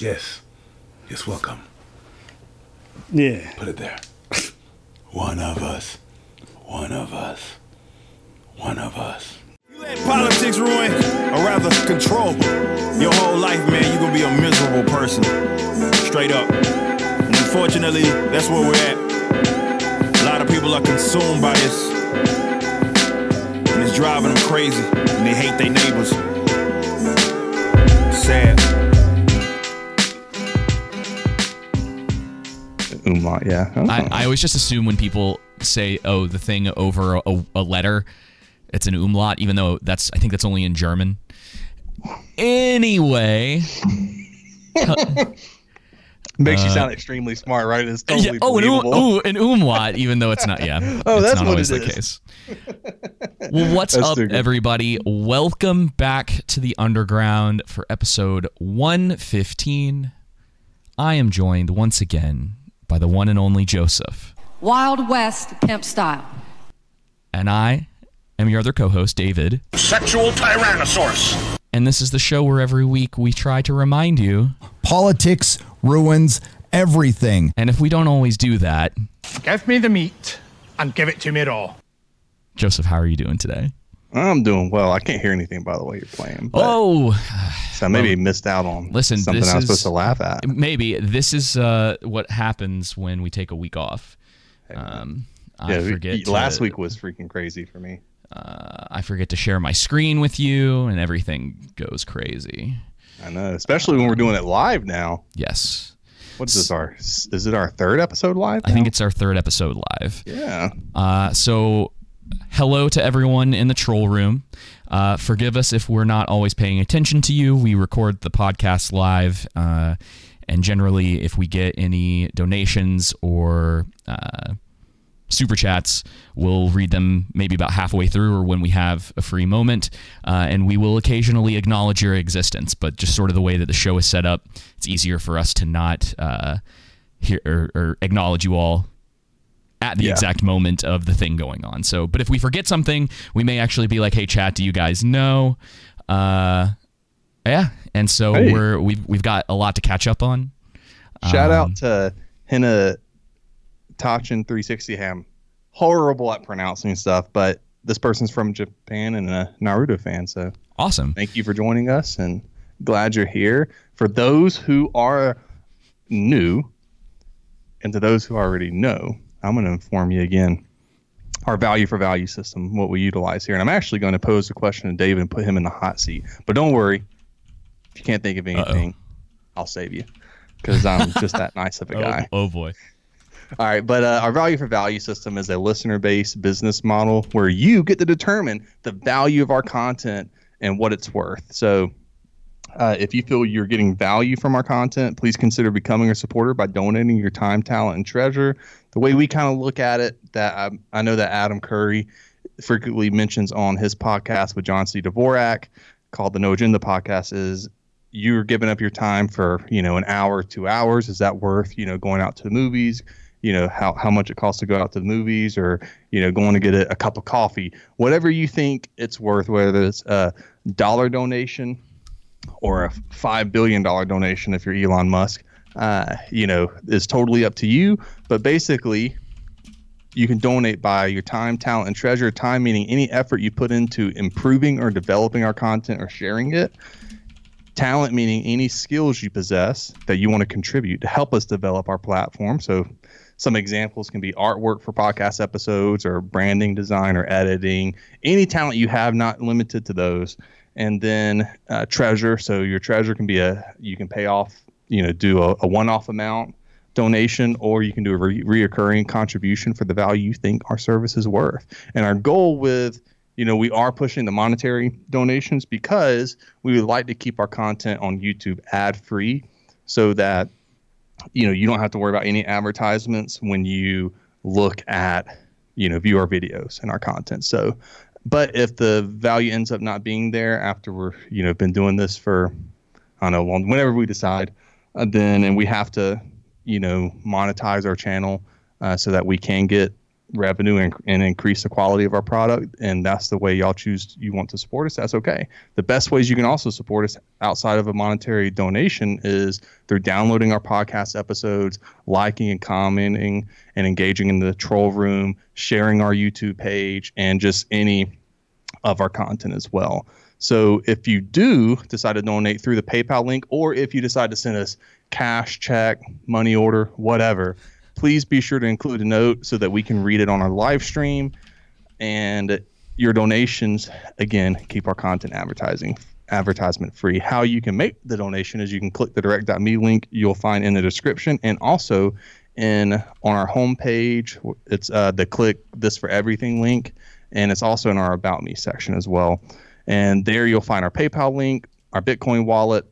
Yes. Yes, welcome. Yeah. Put it there. One of us. One of us. One of us. You let politics ruin, or rather control, your whole life, man, you're gonna be a miserable person. Straight up. And unfortunately, that's where we're at. A lot of people are consumed by this. And it's driving them crazy. And they hate their neighbors. Sad. Umlaut, yeah. Oh. I, I always just assume when people say, "Oh, the thing over a, a letter," it's an umlaut, even though that's I think that's only in German. Anyway, Makes you sound extremely smart, right? It's totally Uh, yeah, oh, an, um, ooh, an umlaut, even though it's not. Yeah, Oh, it's that's not what always it the is. case. Well, what's That's up, everybody? Welcome back to the underground for episode 115. I am joined once again by the one and only Joseph. Wild West pimp style. And I am your other co host, David. Sexual Tyrannosaurus. And this is the show where every week we try to remind you. Politics ruins everything. And if we don't always do that, Give me the meat and give it to me raw. Joseph, how are you doing today? I'm doing well. I can't hear anything by the way you're playing. Oh, so maybe missed out on listen, something this I was is- supposed to laugh at. maybe this is uh, what happens when we take a week off. Um, I yeah, we- forget. to- last week was freaking crazy for me. uh, I forget to share my screen with you, and everything goes crazy. I know, especially when we're doing it live now. Yes, What is this? Our is it our third episode live? I think it's our third episode live. yeah. Uh, so, hello to everyone in the troll room. Uh, forgive us if we're not always paying attention to you. We record the podcast live, uh, and generally, if we get any donations or uh, super chats, we'll read them maybe about halfway through or when we have a free moment, uh, and we will occasionally acknowledge your existence. But just sort of the way that the show is set up, it's easier for us to not uh, hear or, or acknowledge you all at the Yeah. exact moment of the thing going on. So, but if we forget something, we may actually be like, "Hey, chat, do you guys know?" Uh, yeah, and so Hey. we're we've we've got a lot to catch up on. Shout Um, out to Hina Tachin 360 Ham. Horrible at pronouncing stuff, but this person's from Japan and a Naruto fan, so Awesome. thank you for joining us and glad you're here. For those who are new, and to those who already know, I'm going to inform you again our value for value system, what we utilize here. And I'm actually going to pose a question to David and put him in the hot seat. But don't worry, if you can't think of anything, I'll save you because I'm just that nice of a guy. Oh, oh boy. All right, but uh, our value for value system is a listener based business model where you get to determine the value of our content and what it's worth. So, uh, if you feel you're getting value from our content, please consider becoming a supporter by donating your time, talent, and treasure. The way we kind of look at it, that I, I know that Adam Curry frequently mentions on his podcast with John C. Dvorak called the No Agenda Podcast is you're giving up your time for you know an hour, two hours. Is that worth you know going out to the movies? You know how how much it costs to go out to the movies, or you know going to get a, a cup of coffee, whatever you think it's worth. Whether it's a dollar donation or a five billion dollar donation if you're Elon Musk, uh, you know, is totally up to you. But basically, you can donate by your time, talent, and treasure. Time meaning any effort you put into improving or developing our content or sharing it. Talent meaning any skills you possess that you want to contribute to help us develop our platform. So, some examples can be artwork for podcast episodes or branding design or editing. Any talent you have, not limited to those. And then uh, treasure. So, your treasure can be a, you can pay off, you know, do a, a one off amount donation or you can do a re- reoccurring contribution for the value you think our service is worth. And our goal with, you know, we are pushing the monetary donations because we would like to keep our content on YouTube ad free so that, you know, you don't have to worry about any advertisements when you look at, you know, view our videos and our content. So, but if the value ends up not being there after we're, you know, been doing this for, I don't know, long, whenever we decide, uh, then, and we have to, you know, monetize our channel uh, so that we can get revenue and, and increase the quality of our product and that's the way y'all choose you want to support us that's okay. The best ways you can also support us outside of a monetary donation is through downloading our podcast episodes liking and commenting and engaging in the troll room sharing our youtube page and just any of our content as well. So if you do decide to donate through the paypal link or if you decide to send us cash check money order whatever please be sure to include a note so that we can read it on our live stream. And your donations, again, keep our content advertising advertisement free. How you can make the donation is you can click the direct.me link you'll find in the description and also in on our homepage. It's uh, the click this for everything link, and it's also in our about me section as well. And there you'll find our PayPal link, our Bitcoin wallet,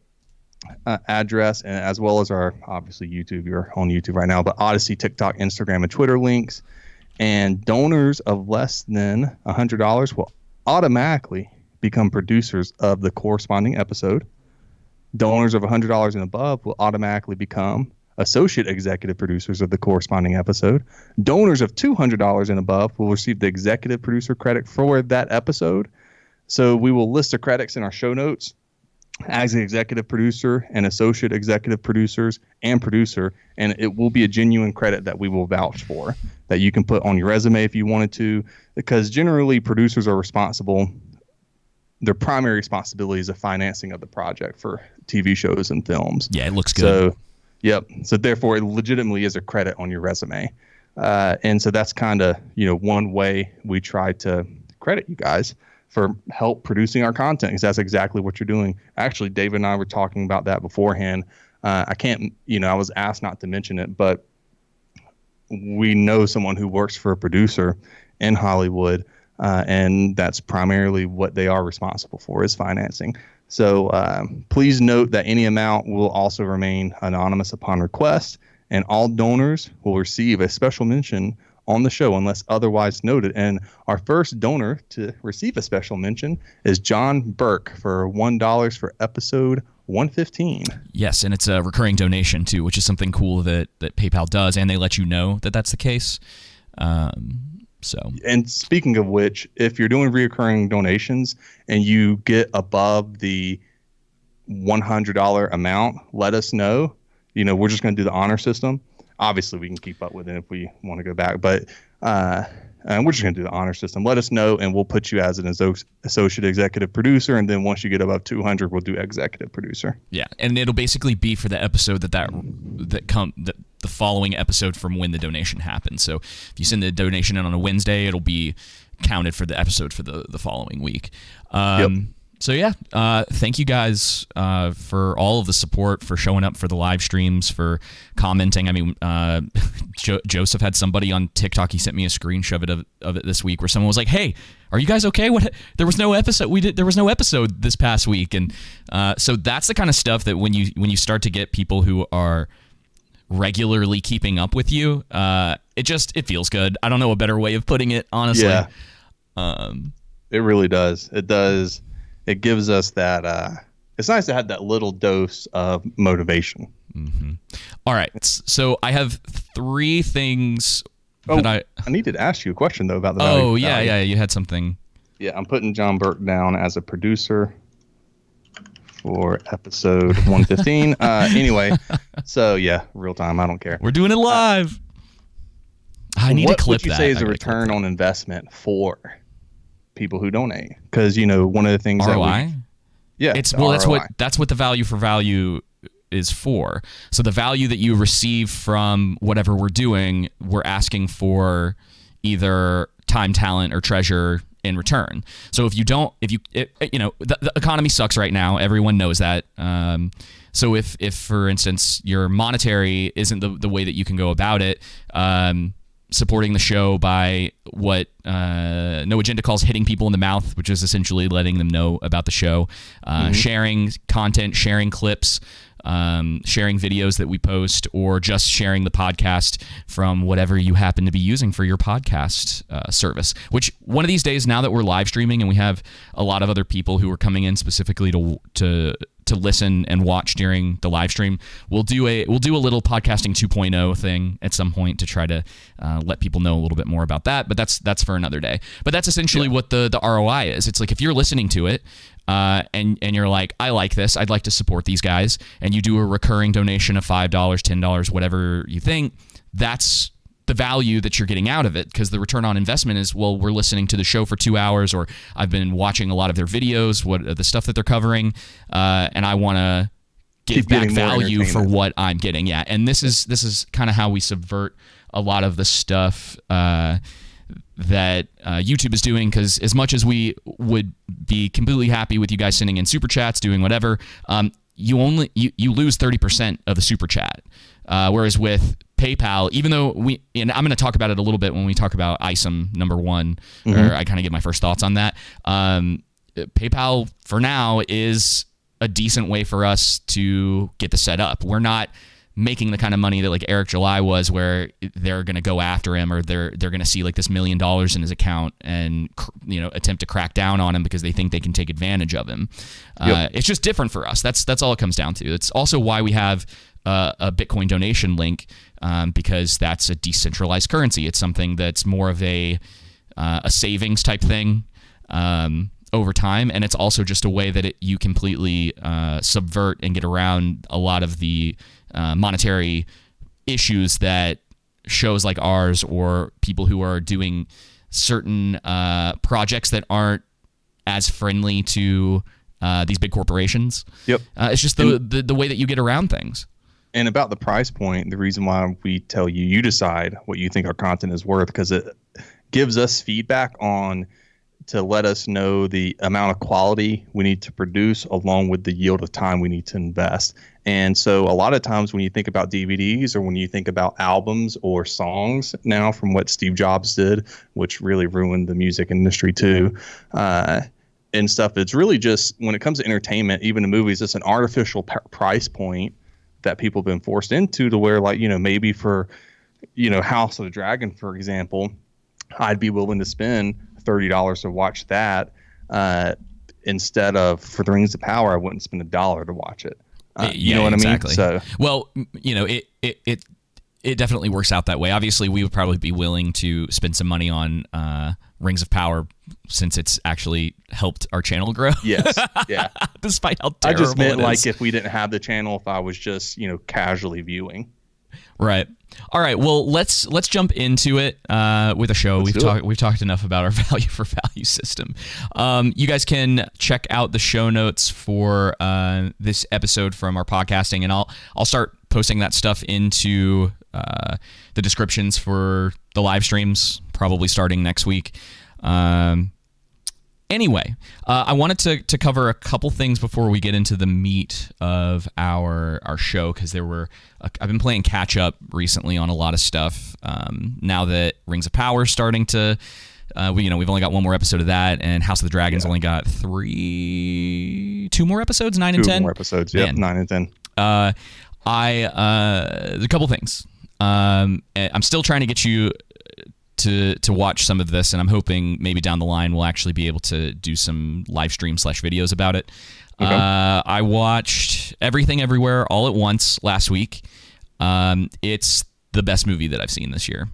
uh, address, and as well as our obviously YouTube. You're on YouTube right now, but Odysee, TikTok, Instagram, and Twitter links. And donors of less than $100 will automatically become producers of the corresponding episode. Donors of $100 and above will automatically become associate executive producers of the corresponding episode. Donors of $200 and above will receive the executive producer credit for that episode. So we will list the credits in our show notes as the executive producer and associate executive producers and producer and it will be a genuine credit that we will vouch for that you can put on your resume if you wanted to because generally producers are responsible their primary responsibility is the financing of the project for TV shows and films. Yeah, it looks good. So, yep. So therefore, it legitimately is a credit on your resume, uh, and so that's kind of you know one way we try to credit you guys for help producing our content because that's exactly what you're doing. Actually, David and I were talking about that beforehand. Uh, I can't, you know, I was asked not to mention it, but we know someone who works for a producer in Hollywood, uh, and that's primarily what they are responsible for is financing. So uh, please note that any amount will also remain anonymous upon request, and all donors will receive a special mention on the show unless otherwise noted. And our first donor to receive a special mention is John Burke for $1 for episode 115. Yes, and it's a recurring donation too, which is something cool that, that PayPal does, and they let you know that that's the case. Um, so, and speaking of which, if you're doing recurring donations and you get above the $100 amount, let us know. You know, we're just going to do the honor system obviously we can keep up with it if we want to go back. But uh, and we're just going to do the honor system. Let us know, and we'll put you as an associate executive producer. And then once you get above 200, we'll do executive producer. Yeah, and it'll basically be for the episode that that that come that the following episode from when the donation happened. So if you send the donation in on a Wednesday, it'll be counted for the episode for the the following week. Um, yep so yeah, uh, thank you guys uh, for all of the support, for showing up for the live streams, for commenting. I mean, uh, jo- Joseph had somebody on TikTok. He sent me a screenshot of it, of, of, it this week, where someone was like, "Hey, are you guys okay? What? There was no episode. We did. There was no episode this past week." And uh, so that's the kind of stuff that when you when you start to get people who are regularly keeping up with you, uh, it just it feels good. I don't know a better way of putting it, honestly. Yeah. Um, it really does. It does it gives us that. Uh, it's nice to have that little dose of motivation. Mm-hmm. All right, so I have three things oh, that I. I needed to ask you a question though about the. Oh yeah, value. yeah, you had something. Yeah, I'm putting John Burke down as a producer for episode 115. uh, anyway, so yeah, real time. I don't care. We're doing it live. Uh, I need to clip What would you that. say is a return on investment for people who donate. Because you know one of the things ROI? that we, yeah it's well that's what that's what the value for value is for. So the value that you receive from whatever we're doing we're asking for either time talent or treasure in return. So if you don't if you it, you know the, the, economy sucks right now. Everyone knows that. Um, so if if for instance your monetary isn't the, the way that you can go about it um, supporting the show by what uh, No Agenda calls hitting people in the mouth, which is essentially letting them know about the show, uh, mm-hmm. sharing content, sharing clips, um, sharing videos that we post, or just sharing the podcast from whatever you happen to be using for your podcast uh, service. Which one of these days, now that we're live streaming and we have a lot of other people who are coming in specifically to to to listen and watch during the live stream. We'll do a we'll do a little podcasting 2.0 thing at some point to try to uh, let people know a little bit more about that. But that's that's for another day. But that's essentially yeah. what the the ROI is. It's like if you're listening to it. Uh, and and you're like, I like this. I'd like to support these guys, and you do a recurring donation of five dollars, ten dollars, whatever you think. That's the value that you're getting out of it because the return on investment is well we're listening to the show for two hours or i've been watching a lot of their videos what the stuff that they're covering uh, and i want to give back value for what i'm getting yeah and this is this is kind of how we subvert a lot of the stuff uh, that uh, YouTube is doing because as much as we would be completely happy with you guys sending in super chats, doing whatever, um, you only you, you lose 30% of the super chat. Uh, whereas with PayPal, even though we, and I'm going to talk about it a little bit when we talk about ISOM number one, mm-hmm. or I kind of get my first thoughts on that. Um, PayPal for now is a decent way for us to get the set up. We're not making the kind of money that like Eric July was, where they're going to go after him or they're they're going to see like this million dollars in his account and you know attempt to crack down on him because they think they can take advantage of him. Yep. Uh, it's just different for us. That's that's all it comes down to. It's also why we have uh, a Bitcoin donation link um, because that's a decentralized currency. It's something that's more of a uh, a savings type thing um, over time, and it's also just a way that it, you completely uh, subvert and get around a lot of the uh, monetary issues that shows like ours or people who are doing certain uh, projects that aren't as friendly to uh, these big corporations. Yep. it's just the, the the way that you get around things and about the price point, the reason why we tell you you decide what you think our content is worth because it gives us feedback on to let us know the amount of quality we need to produce along with the yield of time we need to invest. And so a lot of times when you think about DVDs or when you think about albums or songs now from what Steve Jobs did, which really ruined the music industry too, uh, and stuff, it's really just when it comes to entertainment, even in movies, it's an artificial p- price point that people have been forced into to where like you know maybe for you know House of the Dragon for example, I'd be willing to spend thirty dollars to watch that uh, instead of for the Rings of Power I wouldn't spend a dollar to watch it. Uh, yeah, you know what exactly. I mean? So well, you know it it it it definitely works out that way. Obviously, we would probably be willing to spend some money on uh, Rings of Power since it's actually helped our channel grow. Yes, yeah. Despite how terrible I just meant like if we didn't have the channel, if I was just you know casually viewing. Right. All right. Well, let's let's jump into it uh, with a show. Let's we've talked we've talked enough about our value for value system. Um, you guys can check out the show notes for uh, this episode from our podcasting, and I'll I'll start posting that stuff into uh, the descriptions for the live streams, probably starting next week. Um, anyway, uh, I wanted to, to cover a couple things before we get into the meat of our our show because there were i I've been playing catch up recently on a lot of stuff. Um, now that Rings of Power is starting to. Uh, we, you know, we've only got one more episode of that, and House of the Dragons Yeah. only got three, two more episodes, nine and Two ten. more episodes. Yep, Man. nine and ten. Uh, I uh, a couple things. Um, I'm still trying to get you to to watch some of this, and I'm hoping maybe down the line we'll actually be able to do some live stream slash videos about it. Okay. Uh, I watched Everything Everywhere all at once last week. Um, it's the best movie that I've seen this year.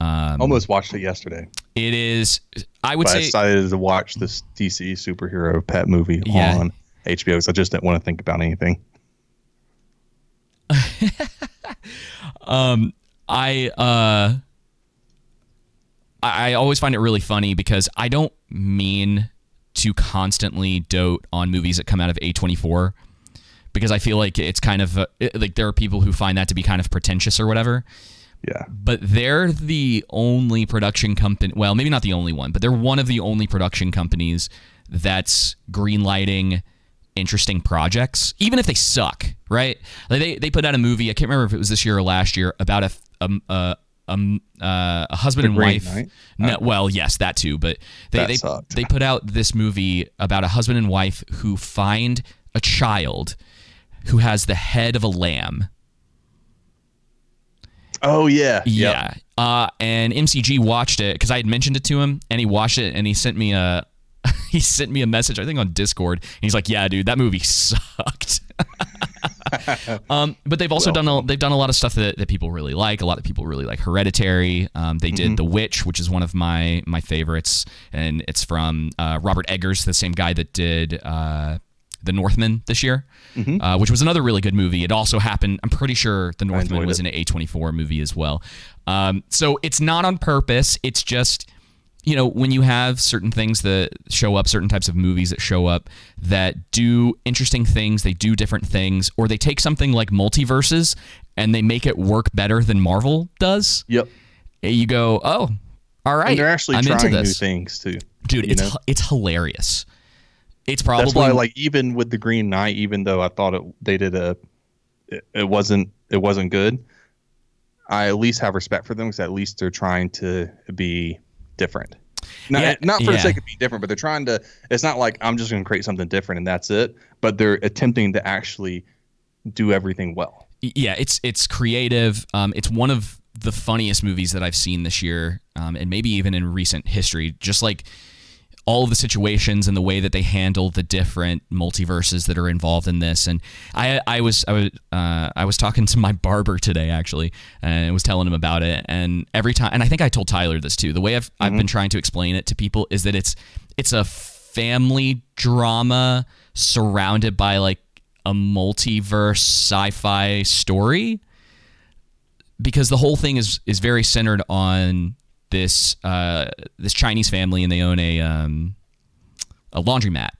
Um, Almost watched it yesterday. It is. I would but I say decided to watch this DC superhero pet movie Yeah. on HBO because I just didn't want to think about anything. um i uh I I always find it really funny because I don't mean to constantly dote on movies that come out of A24 because I feel like it's kind of uh, it- like there are people who find that to be kind of pretentious or whatever. Yeah. But they're the only production company, well, maybe not the only one, but they're one of the only production companies that's greenlighting interesting projects, even if they suck, right? Like they, they put out a movie, I can't remember if it was this year or last year, about a, uh, um, uh, a husband The and wife. No, well, yes, that too. But they That they, sucked. they put out this movie about a husband and wife who find a child who has the head of a lamb. Oh yeah, Yeah. Uh, and MCG watched it because I had mentioned it to him, and he watched it, and he sent me a he sent me a message I think on Discord, and he's like, "Yeah, dude, that movie sucked." um, but they've also done a, they've done a lot of stuff that, that people really like. A lot of people really like Hereditary. Um, they did The Witch, which is one of my my favorites, and it's from uh, Robert Eggers, the same guy that did. Uh, the Northman this year, uh, which was another really good movie. It also happened. I'm pretty sure The Northman was it. an A24 movie as well. Um, so it's not on purpose. It's just you know when you have certain things that show up, certain types of movies that show up that do interesting things, they do different things, or they take something like multiverses and they make it work better than Marvel does. Yep. Eh, you go, oh, all right. And they're actually I'm trying new things too. dude. It's know? it's hilarious. It's probably That's why, like, even with the Green Knight, even though I thought it, they did a, it, it wasn't, it wasn't good. I at least have respect for them because at least they're trying to be different. Not, Yeah, not for yeah. the sake of being different, but they're trying to. It's not like I'm just going to create something different and that's it. But they're attempting to actually do everything well. yeah, it's it's creative. Um, it's one of the funniest movies that I've seen this year, um, and maybe even in recent history. Just like all of the situations and the way that they handle the different multiverses that are involved in this. And I, I was, I was, uh, I was talking to my barber today actually, and I was telling him about it. And every time, and I think I told Tyler this too. The way I've, I've been trying to explain it to people is that it's, it's a family drama surrounded by like a multiverse sci-fi story because the whole thing is is very centered on this uh, this Chinese family, and they own a um, a laundromat.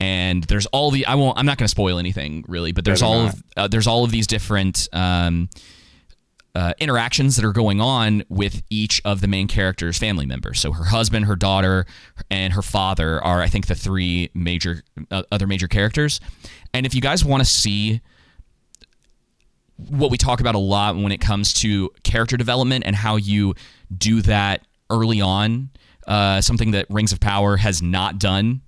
And there's all the I won't I'm not going to spoil anything really, but there's Better all not. of uh, there's all of these different um, uh, interactions that are going on with each of the main characters' family members. So her husband, her daughter, and her father are I think the three major uh, other major characters. And if you guys want to see what we talk about a lot when it comes to character development and how you do that early on, uh, something that Rings of Power has not done,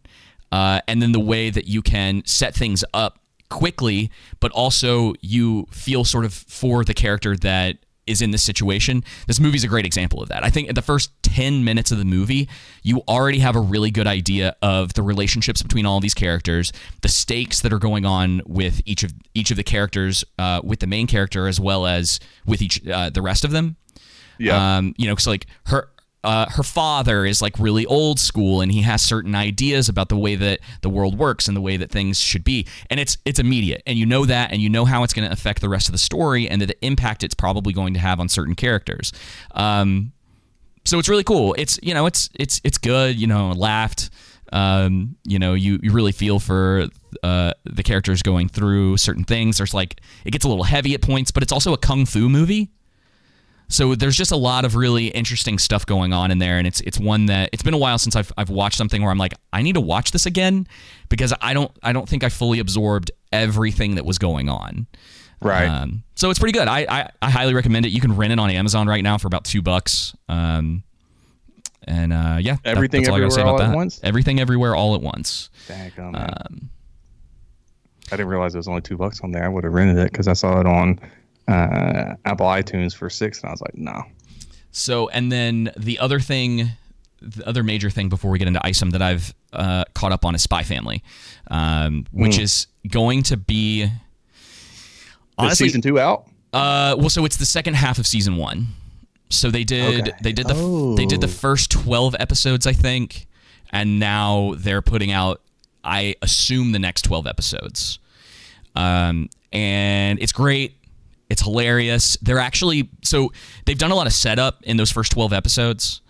uh, and then the way that you can set things up quickly, but also you feel sort of for the character that is in this situation. This movie's a great example of that. I think at the first 10 minutes of the movie, you already have a really good idea of the relationships between all these characters, the stakes that are going on with each of each of the characters, uh, with the main character as well as with each uh, the rest of them. Yeah. Um, you know, because like her uh, her father is like really old school, and he has certain ideas about the way that the world works and the way that things should be, and it's it's immediate, and you know that, and you know how it's going to affect the rest of the story, and the impact it's probably going to have on certain characters. Um, so it's really cool. It's you know it's it's it's good. You know, laughed. Um, you know, you you really feel for uh, the characters going through certain things. There's like it gets a little heavy at points, but it's also a kung fu movie. So there's just a lot of really interesting stuff going on in there, and it's it's one that it's been a while since I've I've watched something where I'm like I need to watch this again because I don't I don't think I fully absorbed everything that was going on. Right. Um, so it's pretty good. I, I I highly recommend it. You can rent it on Amazon right now for about two bucks. Um, and uh, yeah, that- Everything that's all I say Everywhere about All at. Once? Everything everywhere all at once. Daggone, man. I didn't realize there was only two bucks on there. I would have rented it because I saw it on uh, Apple iTunes for six, and I was like, no. So, and then the other thing, the other major thing before we get into ISOM that I've uh, caught up on is Spy Family, um, which Hmm. is going to be Is honestly. season two out? Uh, well, so it's the second half of season one. So they did Okay. they did the they did the Oh. first twelve episodes, I think, and now they're putting out, I assume, the next twelve episodes. Um, and it's great. It's hilarious. They're actually so they've done a lot of setup in those first twelve episodes,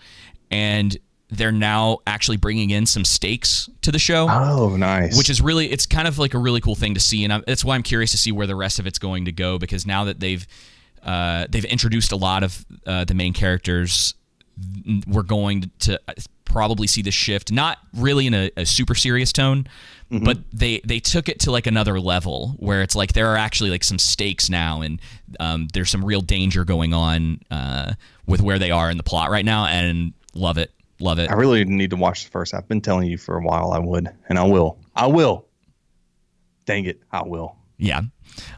and they're now actually bringing in some stakes to the show Oh, nice. which is really it's kind of like a really cool thing to see and I, that's why i'm curious to see where the rest of it's going to go because now that they've uh, they've introduced a lot of uh, the main characters we're going to probably see the shift not really in a, a super serious tone but they they took it to like another level where it's like there are actually like some stakes now and um, there's some real danger going on uh, with where they are in the plot right now and love it love it I really need to watch the first. I've been telling you for a while I would, and I will. I will. Dang it, I will. yeah.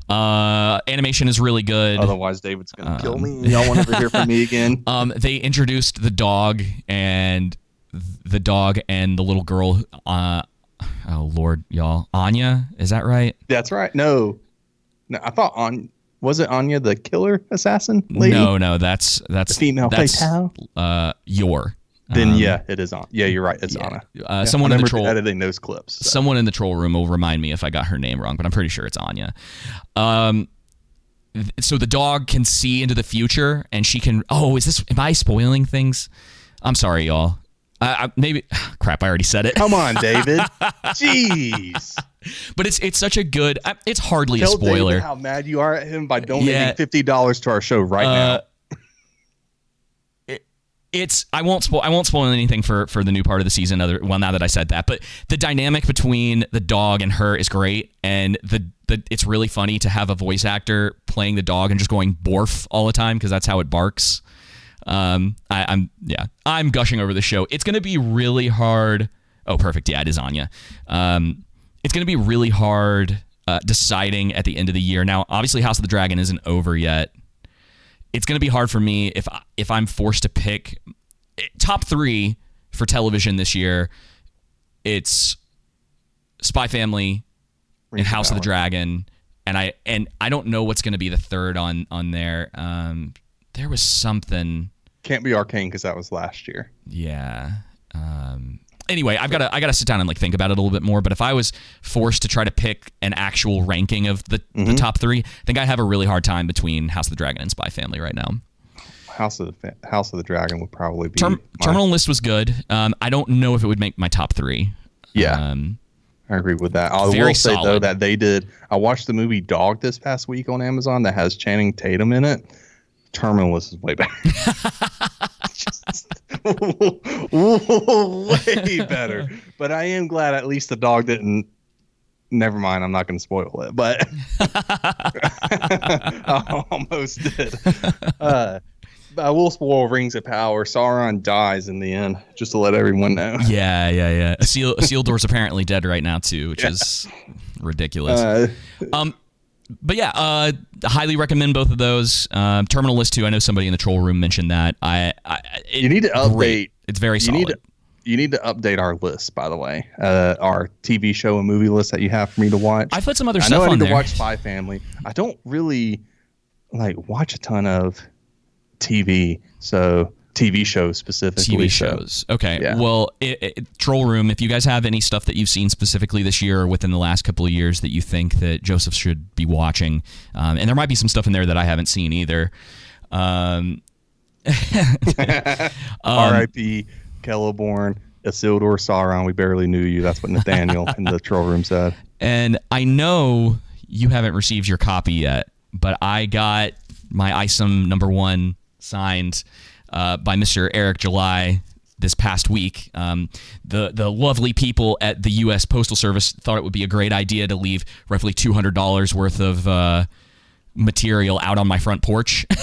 Uh, animation is really good. Otherwise, David's gonna kill me. Y'all won't ever hear from me again. Um, they introduced the dog and the dog and the little girl. Uh, Lord, y'all, Anya, is that right? That's right. No, no, I thought on was it Anya the killer assassin lady? No, no, that's that's The female that's uh your. Then Um, yeah, it is on. Yeah, you're right. It's Anna. Uh, Yeah, someone I in the troll editing those clips. so. Someone in the troll room will remind me if I got her name wrong, but I'm pretty sure it's Anya. Um, th- so the dog can see into the future, and she can. Oh, is this? Am I spoiling things? I'm sorry, y'all. I, I maybe. Crap, I already said it. Come on, David. Jeez. But it's it's such a good. It's hardly Tell a spoiler. David how mad you are at him by donating Yeah. fifty dollars to our show right Uh, now. it's I won't spoil I won't spoil anything for for the new part of the season other well now that I said that but the dynamic between the dog and her is great and the the it's really funny to have a voice actor playing the dog and just going borf all the time because that's how it barks um I, I'm yeah I'm gushing over the show. It's gonna be really hard. Oh perfect. Yeah it is Anya. Um it's gonna be really hard uh, deciding at the end of the year. Now obviously House of the Dragon isn't over yet. It's going to be hard for me if I- if I'm forced to pick eh, top 3 for television this year. It's Spy Family and House of the Dragon and I and I don't know what's going to be the third on on there. Um there was something Can't be arcane because that was last year. yeah. Um anyway, I've got to I got to sit down and like think about it a little bit more, but if I was forced to try to pick an actual ranking of the the top 3, I think I have a really hard time between House of the Dragon and Spy Family right now. House of the House of the Dragon would probably be Term, my- Terminal List was good. Um, I don't know if it would make my top three. Yeah. Um, I agree with that. I will say though that they did. I watched the movie Dog this past week on Amazon that has Channing Tatum in it. Terminal List is way better. Way better. But I am glad at least the dog didn't. Never mind. I'm not going to spoil it, but I almost did. Uh, I will spoil Rings of Power. Sauron dies in the end, just to let everyone know. yeah, yeah, yeah. Seal Isildur's apparently dead right now too, which is ridiculous. Uh, um, but yeah, uh, highly recommend both of those. Um, Terminal List too. I know somebody in the troll room mentioned that. I, I it- you need to update. great. It's very you solid. need to, you need to update our list, by the way. Uh, our TV show and movie list that you have for me to watch. I put some other I stuff know I on need there. to watch Spy Family. I don't really like watch a ton of TV, so TV shows specifically. TV so- shows. Okay. Yeah. Well, it, it, Troll Room, if you guys have any stuff that you've seen specifically this year or within the last couple of years that you think that Joseph should be watching, um, and there might be some stuff in there that I haven't seen either. Um, R.I.P. Celeborn, Isildur Sauron. We barely knew you. That's what Nathaniel in the troll room said. And I know you haven't received your copy yet, but I got my ISOM number one signed uh, by Mr. Eric July this past week. Um, the the lovely people at the U.S. Postal Service thought it would be a great idea to leave roughly two hundred dollars worth of uh, material out on my front porch.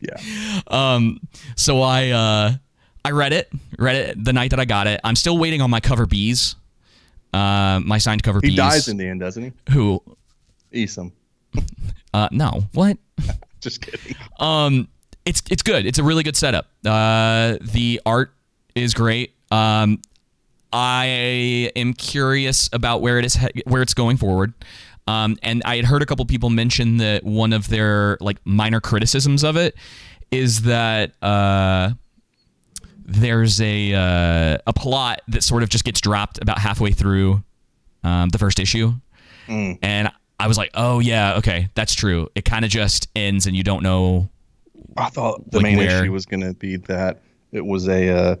Yeah. Um, so I uh, I read it, read it the night that I got it. I'm still waiting on my cover B's. Uh, my signed cover He B's. dies in the end, doesn't he? Who? Isom. Uh, no. What? Just kidding. Um, it's it's good. It's a really good setup. Uh, the art is great. Um, I am curious about where it is he- where it's going forward. Um, and I had heard a couple people mention that one of their like minor criticisms of it is that uh, there's a uh, a plot that sort of just gets dropped about halfway through um, the first issue, and I was like, oh yeah, okay, that's true. It kind of just ends, and you don't know I thought the Like main where- issue was going to be that it was a uh,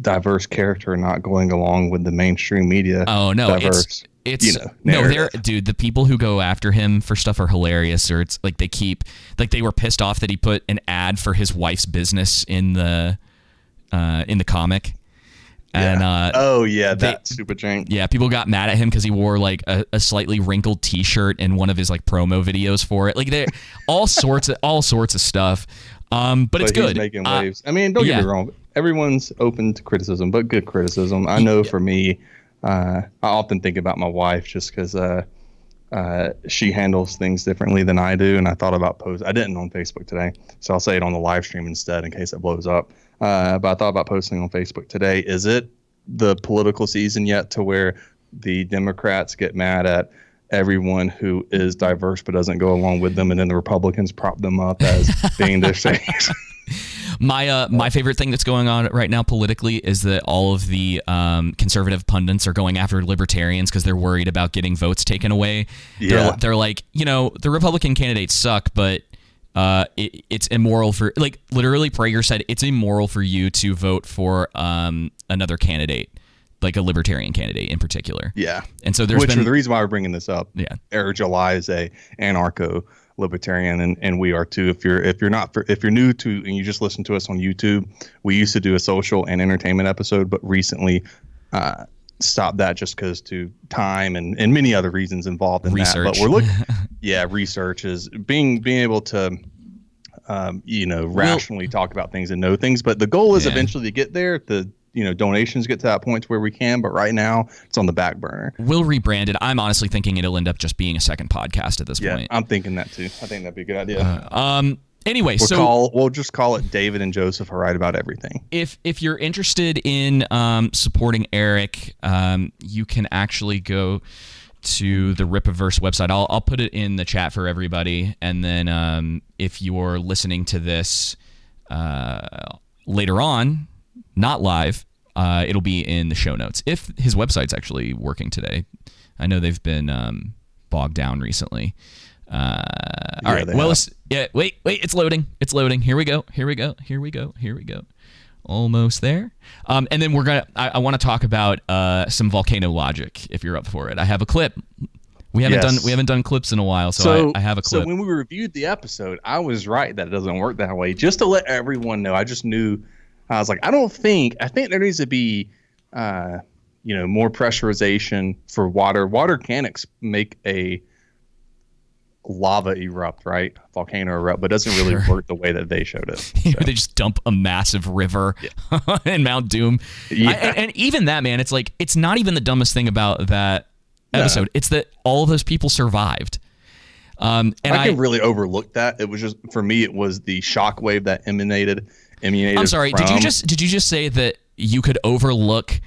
diverse character not going along with the mainstream media. Oh no, diverse, it's it's you know, no, they're dude. The people who go after him for stuff are hilarious, or it's like they keep like they were pissed off that he put an ad for his wife's business in the uh, in the comic, and uh, oh yeah, they- that stupid drink. yeah, people got mad at him because he wore like a, a slightly wrinkled T-shirt in one of his like promo videos for it. Like they all sorts of all sorts of stuff. Um, but, it's he's good. making Uh, waves. I mean, don't yeah. get me wrong. Everyone's open to criticism, but good criticism. I know for me, uh, I often think about my wife just because uh, uh, she handles things differently than I do, and I thought about post. I didn't on Facebook today, so I'll say it on the live stream instead in case it blows up. Uh, but I thought about posting on Facebook today. Is it the political season yet to where the Democrats get mad at everyone who is diverse but doesn't go along with them, and then the Republicans prop them up as being their saints? My uh, my favorite thing that's going on right now politically is that all of the um, conservative pundits are going after libertarians because they're worried about getting votes taken away. Yeah. They're, they're like, you know, the Republican candidates suck, but uh, it, it's immoral for like literally Prager said it's immoral for you to vote for um, another candidate, like a libertarian candidate in particular. Yeah. And so there's Which been the reason why we're bringing this up. Yeah. Eric July is a anarcho libertarian and, and we are too. If you're if you're not if you're new to and you just listen to us on YouTube, we used to do a social and entertainment episode, but recently uh, stopped that just because to time and, and many other reasons involved in Research. that. But we're looking yeah, research is being being able to um, you know, rationally talk about things and know things. But the goal is Yeah. eventually to get there. The you know donations get to that point where we can, but right now it's on the back burner. We'll rebrand it. I'm honestly thinking it'll end up just being a second podcast at this Yeah, point. I'm thinking that too. I think that'd be a good idea. Um. Anyway, we'll so call we'll just call it David and Joseph are right about everything. if if you're interested in um, supporting Eric, um, you can actually go to the Rippaverse website. I'll I'll put it in the chat for everybody, and then um, if you're listening to this uh, later on, not live, uh, it'll be in the show notes. If his website's actually working today, I know they've been um, bogged down recently. Uh, all Yeah, right. Well, yeah. Wait, wait. It's loading. It's loading. Here we go. Here we go. Here we go. Here we go. Almost there. Um, and then we're gonna. I, I want to talk about uh, some volcano logic. If you're up for it, I have a clip. We haven't Yes. done we haven't done clips in a while, so, I, I have a clip. So when we reviewed the episode, I was right that it doesn't work that way. Just to let everyone know, I just knew. I was like, I don't think. I think there needs to be, uh, you know, more pressurization for water. Water can ex- make a lava erupt, right? Volcano erupt, but it doesn't really Sure. work the way that they showed it. they just dump a massive river in Mount Doom. Yeah. I- and, and even that, man, it's like it's not even the dumbest thing about that No. episode. It's that all of those people survived. Um, and I I, really overlook that. It was just for me. It was the shockwave that emanated. Emanated. I'm sorry. Did you just did you just say that you could overlook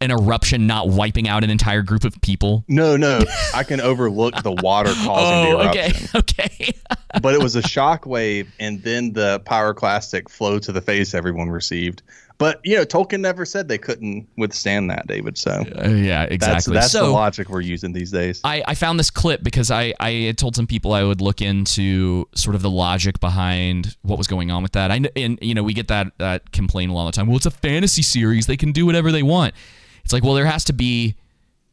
an eruption not wiping out an entire group of people? No, no. I can overlook the water causing the Oh, okay, eruption. okay. but it was a shock wave and then the pyroclastic flow to the face everyone received. But you know, Tolkien never said they couldn't withstand that, David. So Uh, yeah, exactly. that's so the logic we're using these days. I, I found this clip because I, I had told some people I would look into sort of the logic behind what was going on with that. I and you know we get that that complaint a lot of the time. Well, it's a fantasy series; they can do whatever they want. It's like, well, there has to be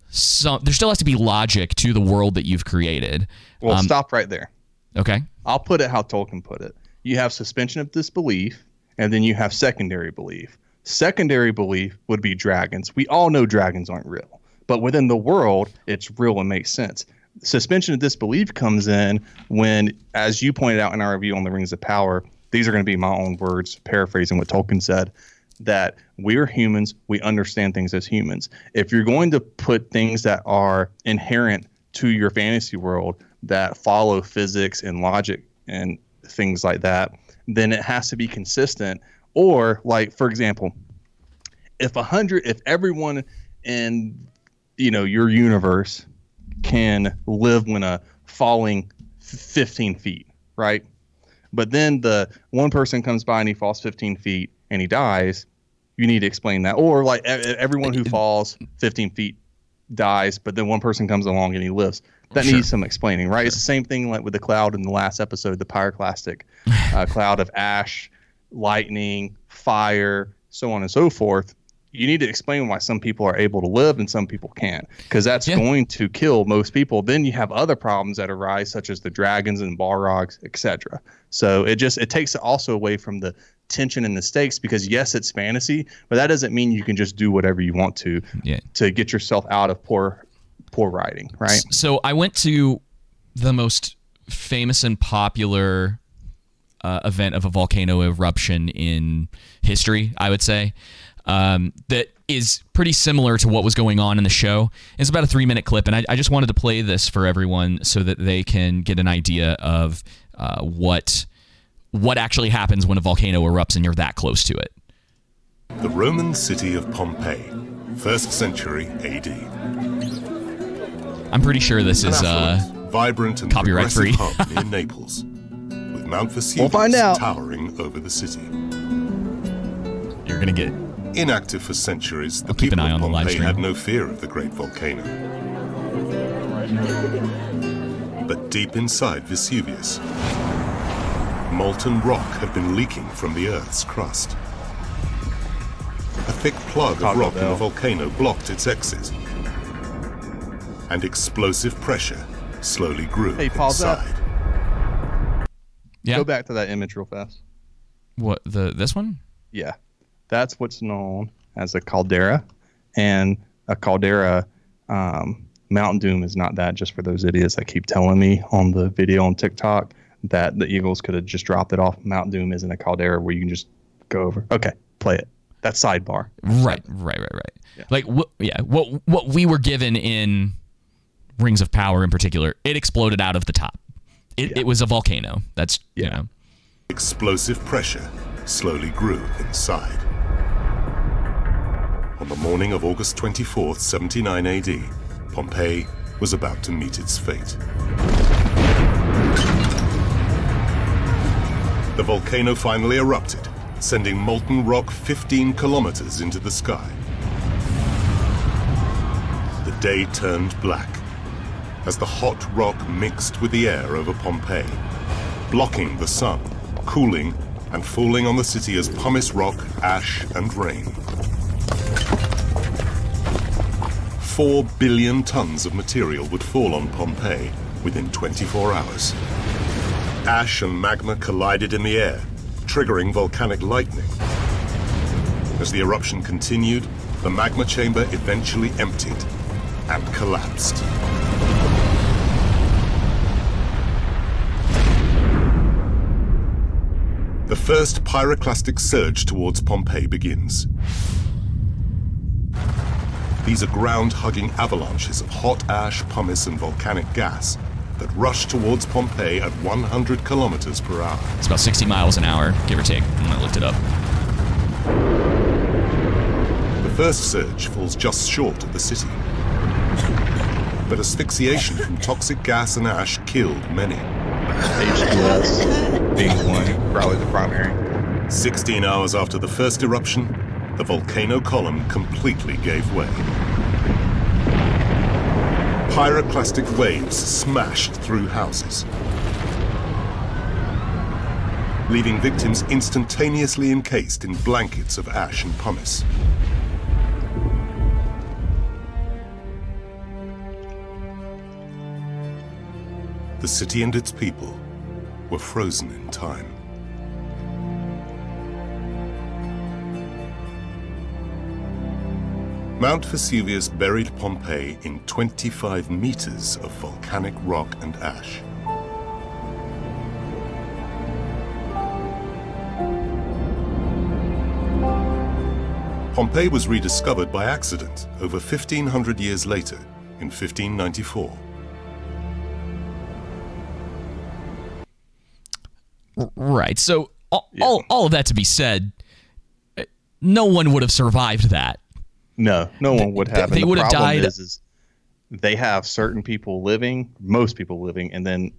some. There still has to be logic to the world that you've created. well, Um, stop right there. Okay. I'll put it how Tolkien put it. You have suspension of disbelief, and then you have secondary belief. Secondary belief would be dragons. We all know dragons aren't real, but within the world, it's real and makes sense. Suspension of disbelief comes in when, as you pointed out in our review on the Rings of Power, these are going to be my own words, paraphrasing what Tolkien said, that we're humans, we understand things as humans. If you're going to put things that are inherent to your fantasy world that follow physics and logic and things like that, then it has to be consistent. Or, like, for example, if a hundred, if everyone in you know your universe can live when a falling 15 feet, right? But then the one person comes by and he falls 15 feet and he dies. You need to explain that. Or like everyone who falls 15 feet dies, but then one person comes along and he lives. That Sure. needs some explaining, right? It's the same thing like with the cloud in the last episode, the pyroclastic uh, cloud of ash, lightning, fire, so on and so forth. You need to explain why some people are able to live and some people can't, because that's Yeah. going to kill most people. Then you have other problems that arise, such as the dragons and Balrogs, etc. So it just it takes it also away from the tension and the stakes, because yes, it's fantasy, but that doesn't mean you can just do whatever you want to Yeah. to get yourself out of poor poor writing, right? So I went to the most famous and popular uh, event of a volcano eruption in history, I would say. um, that is pretty similar to what was going on in the show. It's about a three minute clip, and I, I just wanted to play this for everyone so that they can get an idea of uh, what what actually happens when a volcano erupts and you're that close to it. The Roman city of Pompeii, first century AD. I'm pretty sure this is An uh, vibrant and copyright free. hub near Naples, with Mount Vesuvius We'll towering over the city. you're gonna get. Inactive for centuries, the I'll people of on the Pompeii had no fear of the great volcano. But deep inside Vesuvius, molten rock had been leaking from the Earth's crust. A thick plug of rock in the volcano blocked its exit. And explosive pressure slowly grew Hey, pause that. Yeah. Go back to that image real fast. What the this one? Yeah, that's what's known as a caldera, and a caldera. Um, Mount Doom is not that. Just for those idiots that keep telling me on the video on TikTok that the Eagles could have just dropped it off. Mount Doom isn't a caldera where you can just go over. Okay, play it. That's sidebar. Right, right, right, right. Like what? Yeah, what what we were given in Rings of Power in particular, it exploded out of the top. It, it was a volcano. That's you know. Explosive pressure slowly grew inside. On the morning of August 24th, 79 AD, Pompeii was about to meet its fate. The volcano finally erupted, sending molten rock 15 kilometers into the sky. The day turned black as the hot rock mixed with the air over Pompeii, blocking the sun, cooling, and falling on the city as pumice rock, ash, and rain. Four billion tons of material would fall on Pompeii within 24 hours. Ash and magma collided in the air, triggering volcanic lightning. As the eruption continued, the magma chamber eventually emptied and collapsed. The first pyroclastic surge towards Pompeii begins. These are ground-hugging avalanches of hot ash, pumice, and volcanic gas that rush towards Pompeii at 100 kilometers per hour. It's about 60 miles an hour, give or take. when I looked it up. The first surge falls just short of the city. But asphyxiation from toxic gas and ash killed many. H2S being one, probably the primary. 16 hours after the first eruption, the volcano column completely gave way. Pyroclastic waves smashed through houses, leaving victims instantaneously encased in blankets of ash and pumice. The city and its people were frozen in time. Mount Vesuvius buried Pompeii in 25 meters of volcanic rock and ash. Pompeii was rediscovered by accident over 1500 years later in 1594. Right. So all, all, all of that to be said, uh, no one would have survived that. No, no one would have. they And the would have problem died- Is, is they have certain people living, most people living, and then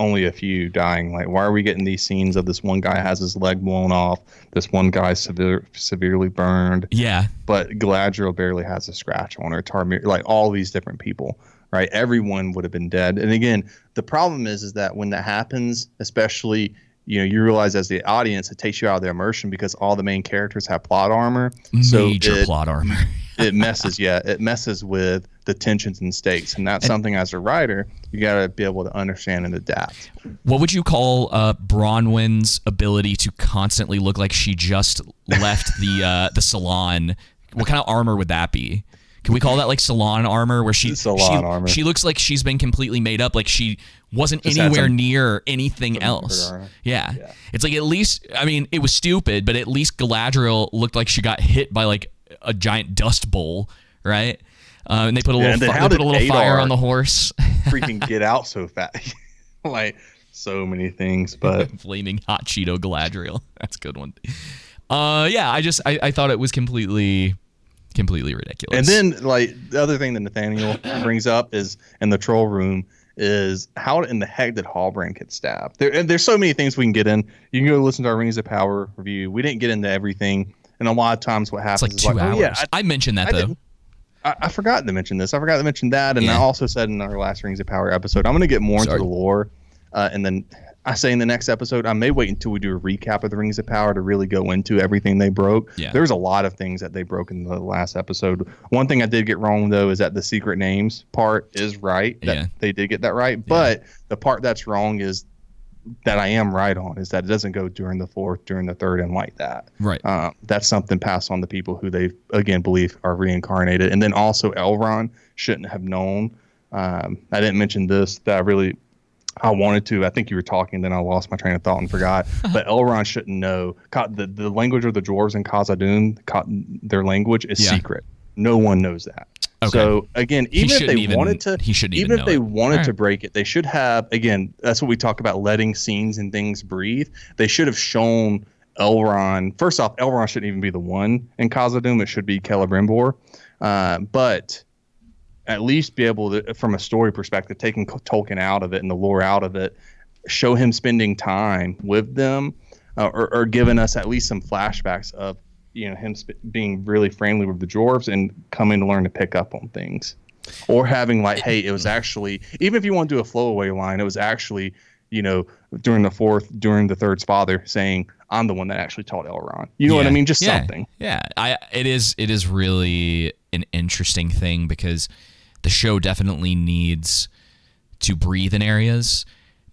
only a few dying. Like, why are we getting these scenes of this one guy has his leg blown off, this one guy severe, severely burned, Yeah. but Galadriel barely has a scratch on her. Tarmir, like all these different people, right? Everyone would have been dead. And again, the problem is, is that when that happens, especially you know, you realize as the audience, it takes you out of the immersion because all the main characters have plot armor. So Major it- plot armor. it messes yeah it messes with the tensions and stakes and that's something as a writer you got to be able to understand and adapt What would you call uh, Bronwyn's ability to constantly look like she just left the uh, the salon? What kind of armor would that be? Can we call that like salon armor, where she Salon she, armor. she looks like she's been completely made up, like she wasn't Just anywhere some- near anything else. armor. Yeah. it's like at least I mean it was stupid, but at least Galadriel looked like she got hit by like a giant dust bowl, right? Uh, and they put a Yeah, little fi- put a little fire on the horse. freaking get out so fast. like so many things, but flaming hot Cheeto Galadriel. That's a good one. Uh, yeah, I just I, I thought it was completely completely ridiculous. and then like the other thing that Nathaniel brings up is in the troll room is how in the heck did Halbrand get stabbed? There, and there's so many things we can get in. You can go listen to our Rings of Power review. We didn't get into everything, and a lot of times what it's happens like is two like, hours. oh, yeah, I, I, mentioned that I though. I, I forgot to mention this. I forgot to mention that, and I also said in our last Rings of Power episode, I'm going to get more Sorry. into the lore, uh, and then I say in the next episode, I may wait until we do a recap of the Rings of Power to really go into everything they broke. Yeah. There's a lot of things that they broke in the last episode. One thing I did get wrong though is that the secret names part is right. That Yeah. they did get that right, but the part that's wrong is that I am right on is that it doesn't go Durin the fourth, Durin the third, and like that. Right. Uh, that's something passed on to people who they again believe are reincarnated, and then also Elrond shouldn't have known. Um, I didn't mention this that I really I wanted to. I think you were talking, then I lost my train of thought and forgot. but Elrond shouldn't know. The the language of the dwarves in Khazad-dûm, their language is Yeah. secret. No one knows that. Okay. So again, even if they even- wanted to, he shouldn't even even if they it. wanted to break it, they should have. Again, that's what we talk about letting scenes and things breathe. They should have shown Elrond. First off, Elrond shouldn't even be the one in Khazad-dûm. It should be Celebrimbor. Uh, but at least be able to, from a story perspective, taking Tolkien out of it and the lore out of it, show him spending time with them, uh, or, or giving us at least some flashbacks of you know him sp- being really friendly with the dwarves and coming to learn to pick up on things, or having like, hey, it was actually even if you want to do a flowaway line, it was actually you know Durin the fourth, Durin the third's father saying, "I'm the one that actually taught Elrond." You know what I mean? Just Yeah. something. Yeah, I it is it is really an interesting thing because the show definitely needs to breathe in areas,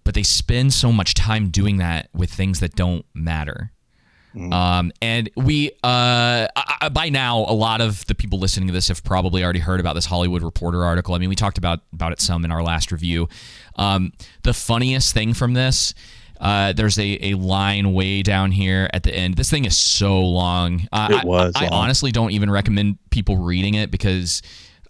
but they spend so much time doing that with things that don't matter. Um, and we, uh, I, I, by now, a lot of the people listening to this have probably already heard about this Hollywood Reporter article. I mean, we talked about about it some in our last review. Um, the funniest thing from this, uh, there's a, a line way down here at the end. This thing is so long. Uh, It was I, I honestly don't even recommend people reading it because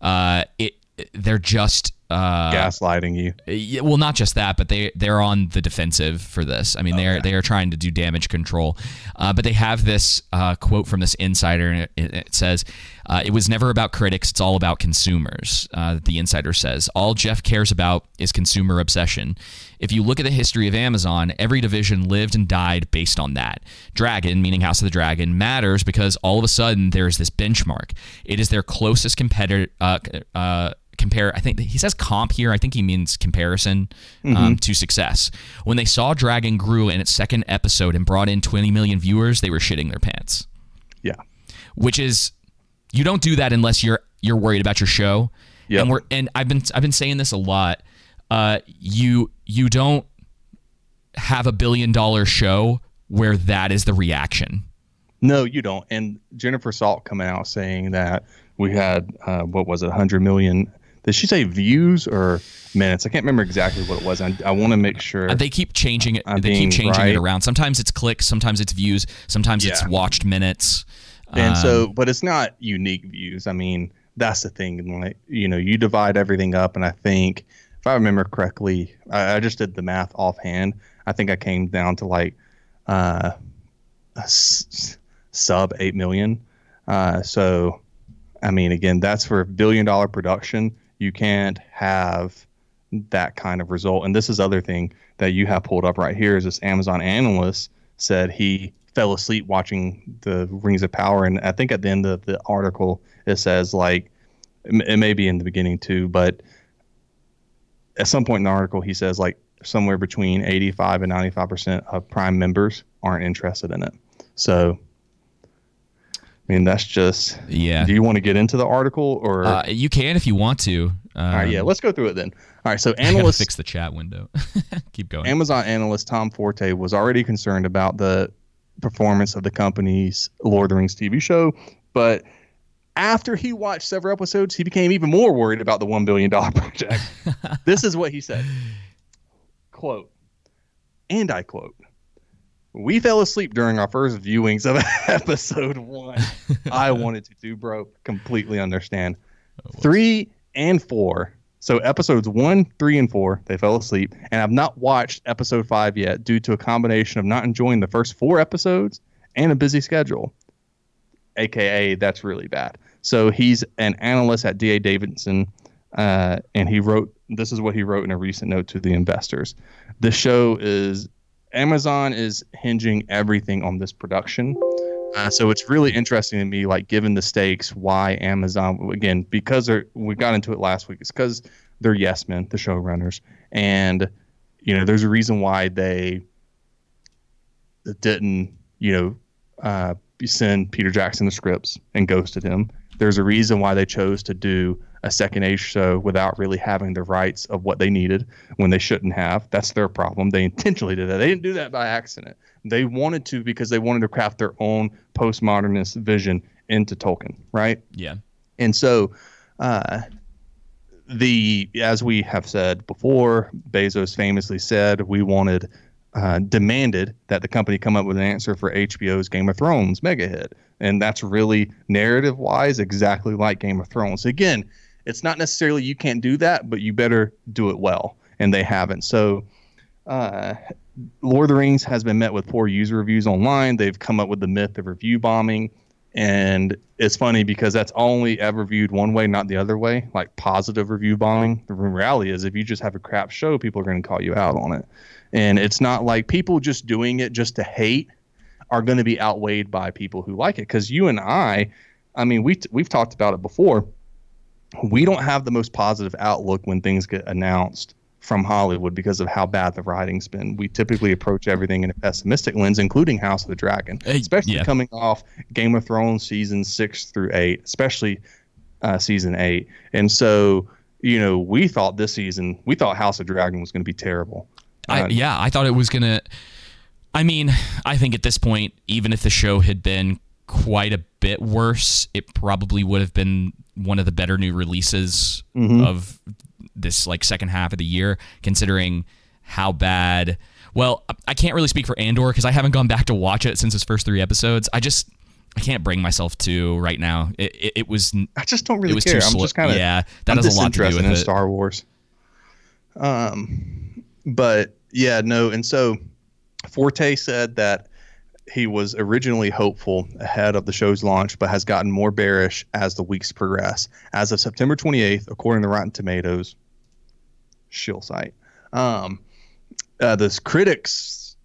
uh, it they're just uh, Gaslighting you. yeah, well, not just that, but they they're on the defensive for this. I mean, they're they are trying to do damage control, uh, but they have this uh, quote from this insider, and it, it says, uh, "It was never about critics; it's all about consumers." Uh, the insider says, "All Jeff cares about is consumer obsession. If you look at the history of Amazon, every division lived and died based on that. Dragon, meaning House of the Dragon, matters because all of a sudden there is this benchmark. It is their closest competitor." Compare i think he says comp here i think he means comparison um, to success when they saw dragon grew in its second episode and brought in 20 million viewers they were shitting their pants Yeah. which is you don't do that unless you're you're worried about your show Yep. and we're and i've been i've been saying this a lot uh you you don't have a billion dollar show where that is the reaction No, you don't. And Jennifer Salke coming out saying that we had uh, what was it, 100 million? Did she say views or minutes? I can't remember exactly what it was. I, I want to make sure. Uh, They keep changing it. I'm they keep changing right. it around. Sometimes it's clicks, sometimes it's views, sometimes it's watched minutes. and Um, so, but it's not unique views. I mean, that's the thing. Like, you know, you divide everything up, and I think if I remember correctly, I, I just did the math offhand. I think I came down to like uh, a s- sub eight million. Uh, so, I mean, again, that's for a billion dollar production. You can't have that kind of result. And this is other thing that you have pulled up right here is this Amazon analyst said he fell asleep watching the Rings of Power, and I think at the end of the article it says like it may be in the beginning too, but at some point in the article he says like somewhere between 85 and 95 percent of Prime members aren't interested in it. So. I mean that's just Yeah. Do you want to get into the article or Uh, you can if you want to. Um, all right, yeah, let's go through it then. All right, so analysts fix the chat window. Keep going. Amazon analyst Tom Forte was already concerned about the performance of the company's Lord of the Rings TV show, but After he watched several episodes, he became even more worried about the $1 billion project. this is what he said quote, and I quote, we fell asleep during our first viewings of episode one. I wanted to do, bro. Completely understand. Three and four. So episodes one, three, and four, they fell asleep. And I've not watched episode five yet due to a combination of not enjoying the first four episodes and a busy schedule. AKA, that's really bad. So he's an analyst at DA Davidson, uh, and he wrote this is what he wrote in a recent note to the investors. The show is Amazon is hinging everything on this production. Uh, so it's really interesting to me, like given the stakes, why Amazon again because we got into it last week. It's because they're yes men, the showrunners, and you know there's a reason why they didn't you know uh, send Peter Jackson the scripts and ghosted him. There's a reason why they chose to do a second age show without really having the rights of what they needed when they shouldn't have. That's their problem. They intentionally did that. They didn't do that by accident. They wanted to because they wanted to craft their own postmodernist vision into Tolkien, right? Yeah. And so, uh, the as we have said before, Bezos famously said we wanted, uh, demanded that the company come up with an answer for HBO's Game of Thrones mega hit, and that's really narrative wise exactly like Game of Thrones. Again, it's not necessarily you can't do that, but you better do it well, and they haven't. So. Uh, Lord of the Rings has been met with poor user reviews online. They've come up with the myth of review bombing. And it's funny because that's only ever viewed one way, not the other way, like positive review bombing. The reality is, if you just have a crap show, people are going to call you out on it. And it's not like people just doing it just to hate are going to be outweighed by people who like it. Because you and I, I mean, we we've talked about it before. We don't have the most positive outlook when things get announced from Hollywood because of how bad the writing's been. We typically approach everything in a pessimistic lens, including House of the Dragon, especially yeah. coming off Game of Thrones season six through eight, especially uh, season eight. And so, you know, we thought this season, we thought House of Dragon was going to be terrible. I, Uh, yeah, I thought it was gonna. I mean, I think at this point, even if the show had been quite a bit worse, it probably would have been one of the better new releases Mhm. of this like second half of the year, considering how bad. Well, I- can't really speak for Andor because I haven't gone back to watch it since its first three episodes. I just I can't bring myself to right now. It, it, it was. I just don't really it was care. Too I'm just kind of yeah. That I'm has a lot to do with in it. Star Wars. Um, but yeah, no, and so Forte said that he was originally hopeful ahead of the show's launch, but has gotten more bearish as the weeks progress. As of September 28th, according to Rotten Tomatoes, shill site, um, uh, the critics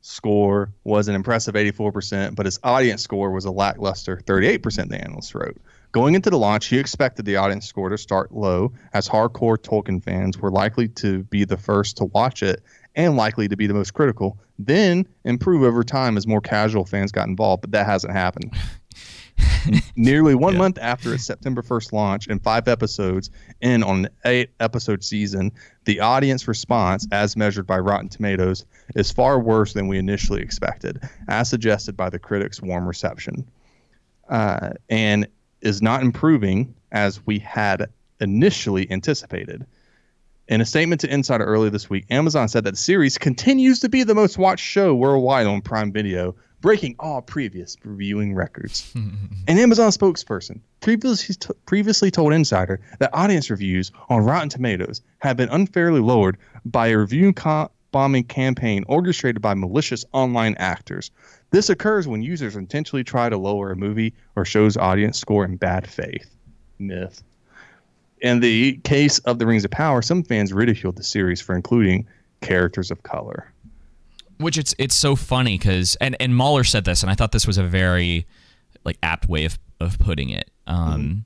score was an impressive 84%, but his audience score was a lackluster 38%, the analyst wrote. Going into the launch, he expected the audience score to start low, as hardcore Tolkien fans were likely to be the first to watch it and likely to be the most critical, then improve over time as more casual fans got involved, but that hasn't happened. Nearly one month after its September 1st launch and five episodes in on an eight episode season, the audience response, as measured by Rotten Tomatoes, is far worse than we initially expected, as suggested by the critics' warm reception. Uh, and is not improving as we had initially anticipated. In a statement to Insider earlier this week, Amazon said that the series continues to be the most watched show worldwide on Prime Video, breaking all previous reviewing records. An Amazon spokesperson previously, t- previously told Insider that audience reviews on Rotten Tomatoes have been unfairly lowered by a review co- bombing campaign orchestrated by malicious online actors. This occurs when users intentionally try to lower a movie or show's audience score in bad faith. Myth. In the case of The Rings of Power, some fans ridiculed the series for including characters of color. which it's it's so funny because and and Mahler said this, and I thought this was a very like apt way of of putting it. Um,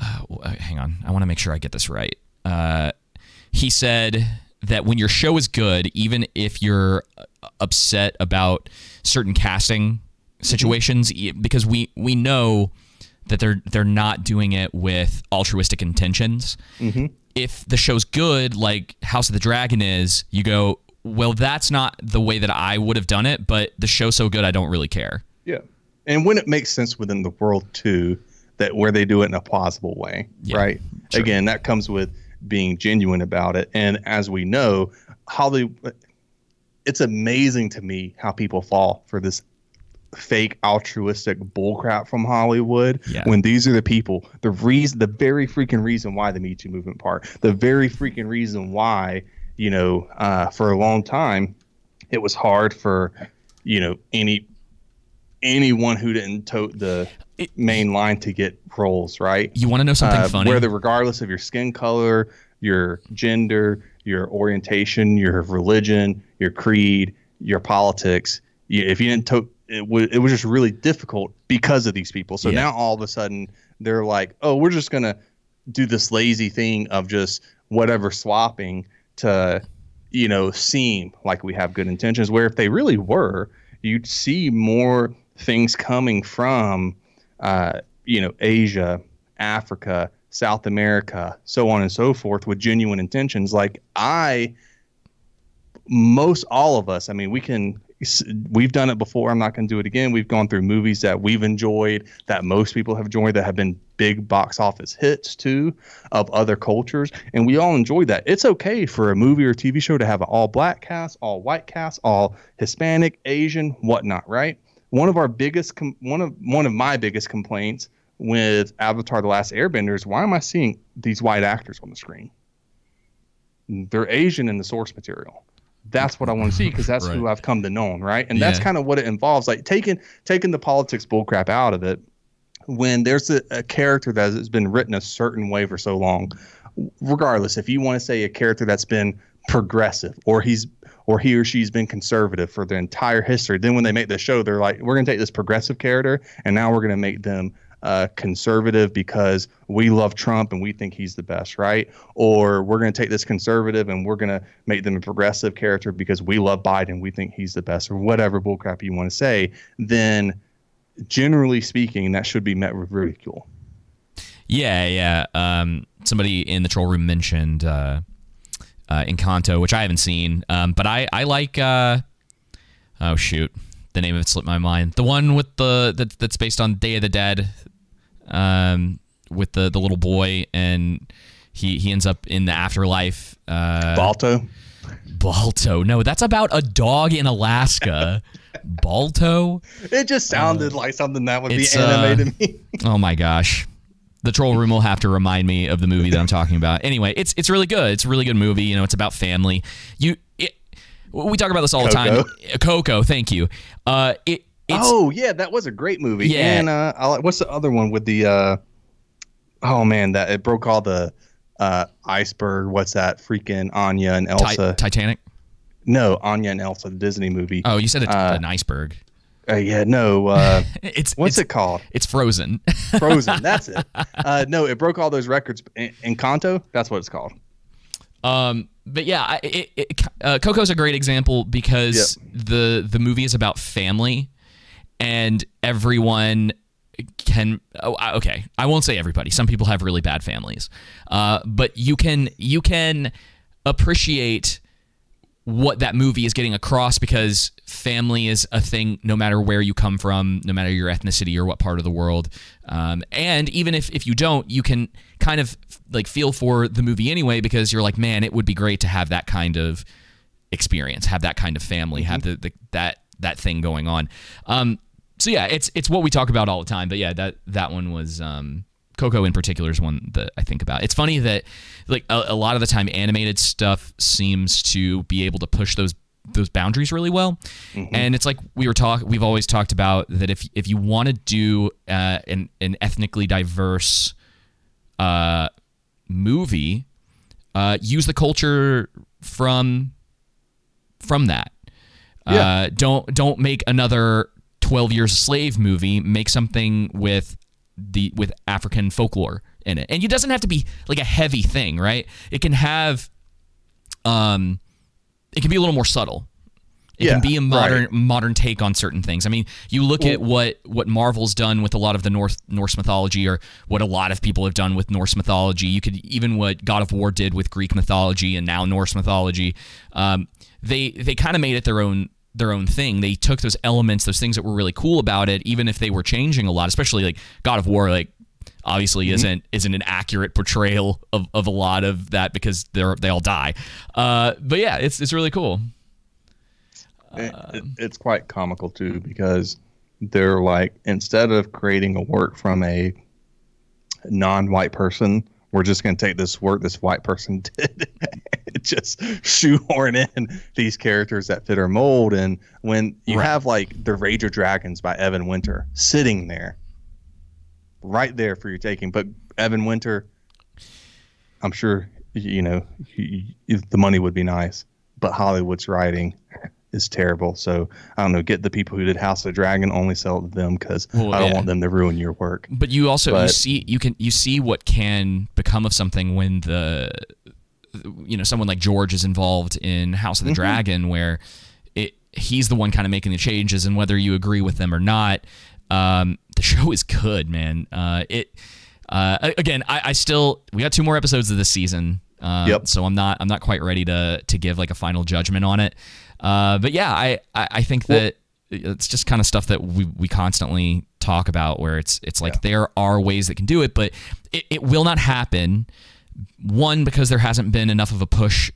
uh, w- uh, hang on, I want to make sure I get this right. Uh, he said that when your show is good, even if you're uh, upset about certain casting situations, e- because we we know that they're they're not doing it with altruistic intentions. Mm-hmm. If the show's good, like House of the Dragon is, you go, well, that's not the way that I would have done it, but the show's so good, I don't really care. Yeah. And when it makes sense within the world too, that where they do it in a plausible way, Yeah, right? sure. Again, that comes with being genuine about it. And as we know, Hollywood, it's amazing to me how people fall for this fake altruistic bullcrap from Hollywood Yeah. when these are the people, the reason, the very freaking reason why the Me Too movement part, the very freaking reason why, you know, uh, for a long time, it was hard for, you know, any anyone who didn't tote the It- main line to get roles, right? You want to know something uh, funny? Whether regardless of your skin color, your gender, your orientation, your religion, your creed, your politics, you, if you didn't tote, it, w- it was just really difficult because of these people. So Yeah. now all of a sudden they're like, oh, we're just gonna do this lazy thing of just whatever swapping to, you know, seem like we have good intentions. Where if they really were, you'd see more things coming from uh, you know, Asia, Africa, South America, so on and so forth with genuine intentions. Like I, most all of us, I mean, we can, we've done it before. I'm not going to do it again. We've gone through movies that we've enjoyed, that most people have enjoyed, that have been big box office hits too of other cultures. And we all enjoy that. It's okay for a movie or TV show to have an all black cast, all white cast, all Hispanic, Asian, whatnot, right? one of our biggest com- one of one of my biggest complaints with Avatar: The Last Airbender is why am I seeing these white actors on the screen? They're Asian in the source material. That's what I want to see because that's who I've come to know, right? And that's kind of what it involves, like taking taking the politics bullcrap out of it. When there's a, a character that has been written a certain way for so long, regardless, if you want to say a character that's been progressive or he's or he or she's been conservative for their entire history. Then when they make the show, they're like, we're going to take this progressive character and now we're going to make them uh, conservative because we love Trump and we think he's the best, right? Or we're going to take this conservative and we're going to make them a progressive character because we love Biden, we think he's the best, or whatever bullcrap you want to say. Then, generally speaking, that should be met with ridicule. Yeah, yeah. Um, somebody in the troll room mentioned uh, uh, Encanto, which I haven't seen, um, but I I like. Uh, oh shoot, the name of it slipped my mind. The one with the that, that's based on Day of the Dead, um, with the the little boy and he he ends up in the afterlife. Uh, Balto. Balto. No, that's about a dog in Alaska. Balto. It just sounded like something that would be it's, uh, animated me. Oh my gosh. The troll room will have to remind me of the movie that I'm talking about. Anyway, it's it's really good. It's a really good movie. You know, it's about family. You we talk about this all the time. Coco, thank you. Uh, it it's oh yeah, that was a great movie. Yeah. And uh, what's the other one with the? Uh, oh man, that it broke all the uh, iceberg. What's that? Freaking Anya and Ti- Elsa. Titanic. no, Anya and Elsa, the Disney movie. Oh, you said it's Uh, an iceberg. Uh, yeah, no. Uh, It's what's it's, it called? It's Frozen. Frozen. That's it. Uh, no, it broke all those records. En- Encanto. That's what it's called. Um, but yeah, I- it, it, uh, Coco's a great example because the the movie is about family, and everyone can. Oh, okay, I won't say everybody. Some people have really bad families, uh, but you can you can appreciate what that movie is getting across because family is a thing no matter where you come from no matter your ethnicity or what part of the world. Um, and even if, if you don't you can kind of like feel for the movie anyway because you're like man it would be great to have that kind of experience have that kind of family have the, the that that thing going on. Um, so yeah it's it's what we talk about all the time. But yeah that that one was um, Coco in particular is one that I think about. It's funny that like a, a lot of the time animated stuff seems to be able to push those those boundaries really well. And it's like we were talk we've always talked about that if if you want to do uh, an an ethnically diverse uh, movie, uh, use the culture from from that. Yeah. Uh, don't don't make another 12 years a slave movie. Make something with the with African folklore in it. And it doesn't have to be like a heavy thing, right? It can have um it can be a little more subtle. It Yeah, can be a modern right. modern take on certain things. I mean, you look at what what Marvel's done with a lot of the North Norse mythology, or what a lot of people have done with Norse mythology. You could even what God of War did with Greek mythology and now Norse mythology. Um, they they kind of made it their own their own thing. They took those elements, those things that were really cool about it, even if they were changing a lot. Especially like God of War, like obviously Mm-hmm. isn't isn't an accurate portrayal of, of a lot of that because they're they all die. Uh, but yeah, it's it's really cool. It- it- it's quite comical too because they're like instead of creating a work from a non-white person, we're just going to take this work this white person did, just shoehorn in these characters that fit our mold. And when you Right. have like the Rage of Dragons by Evan Winter sitting there, right there for your taking, but Evan Winter, I'm sure you know you, the money would be nice, but Hollywood's writing is terrible. So I don't know. Get the people who did House of the Dragon, only sell it to them because Well, I don't yeah. want them to ruin your work. But you also you see you can you see what can become of something when the you know someone like George is involved in House of the Mhm. Dragon where it he's the one kind of making the changes and whether you agree with them or not um, the show is good man uh, it uh, again I, I still we got two more episodes of this season uh, Yep. so I'm not I'm not quite ready to to give like a final judgment on it uh, but yeah I I, I think that it's just kind of stuff that we, we constantly talk about where it's it's like there are ways that can do it but it, it will not happen one because there hasn't been enough of a push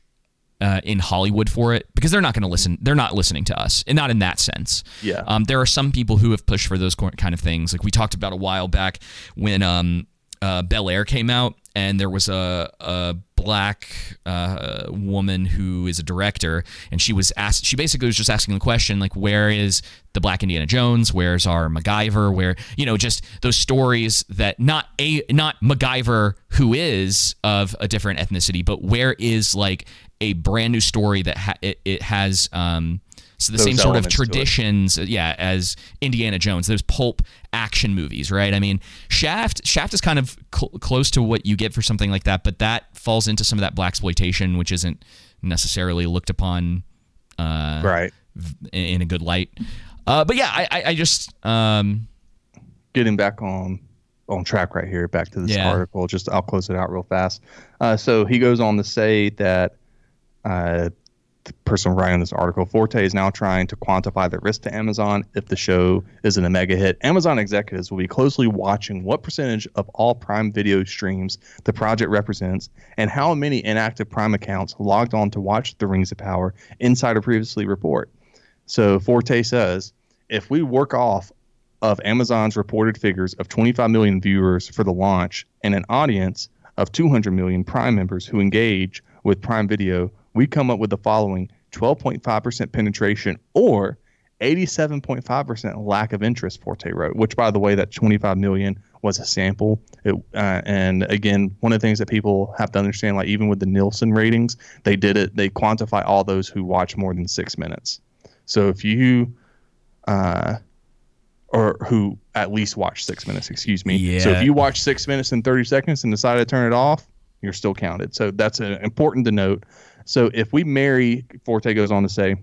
uh, in Hollywood for it because they're not going to listen. They're not listening to us, and not in that sense. Yeah. Um, there are some people who have pushed for those kind of things. Like we talked about a while back when um, uh, Bel Air came out, and there was a, a black uh, woman who is a director, and she was asked. She basically was just asking the question, like, where is the Black Indiana Jones? Where's our MacGyver? Where you know, just those stories that not a not MacGyver who is of a different ethnicity, but where is like a brand new story that ha- it, it has um, so the Those same sort of elements to it. traditions, uh, yeah, as Indiana Jones, those pulp action movies, right? I mean, Shaft, Shaft is kind of cl- close to what you get for something like that, but that falls into some of that blaxploitation, which isn't necessarily looked upon, uh, Right. v- in, in a good light. Uh, but yeah, I, I, I just, um, Getting back on on track right here, back to this Yeah. article. Just I'll close it out real fast. Uh, so he goes on to say that uh, the person writing this article, Forte, is now trying to quantify the risk to Amazon if the show isn't a mega hit. Amazon executives will be closely watching what percentage of all Prime Video streams the project represents and how many inactive Prime accounts logged on to watch The Rings of Power, Insider previously report. So Forte says, if we work off of Amazon's reported figures of 25 million viewers for the launch and an audience of 200 million Prime members who engage with Prime Video, we come up with the following 12.5% penetration or 87.5% lack of interest, Forte wrote, which, by the way, that 25 million was a sample. It, uh, and again, one of the things that people have to understand, like even with the Nielsen ratings, they did it, they quantify all those who watch more than six minutes. So if you, uh, or who at least watch six minutes, excuse me. Yeah. So if you watch six minutes and 30 seconds and decide to turn it off, you're still counted. So that's uh important to note. So if we marry, Forte goes on to say,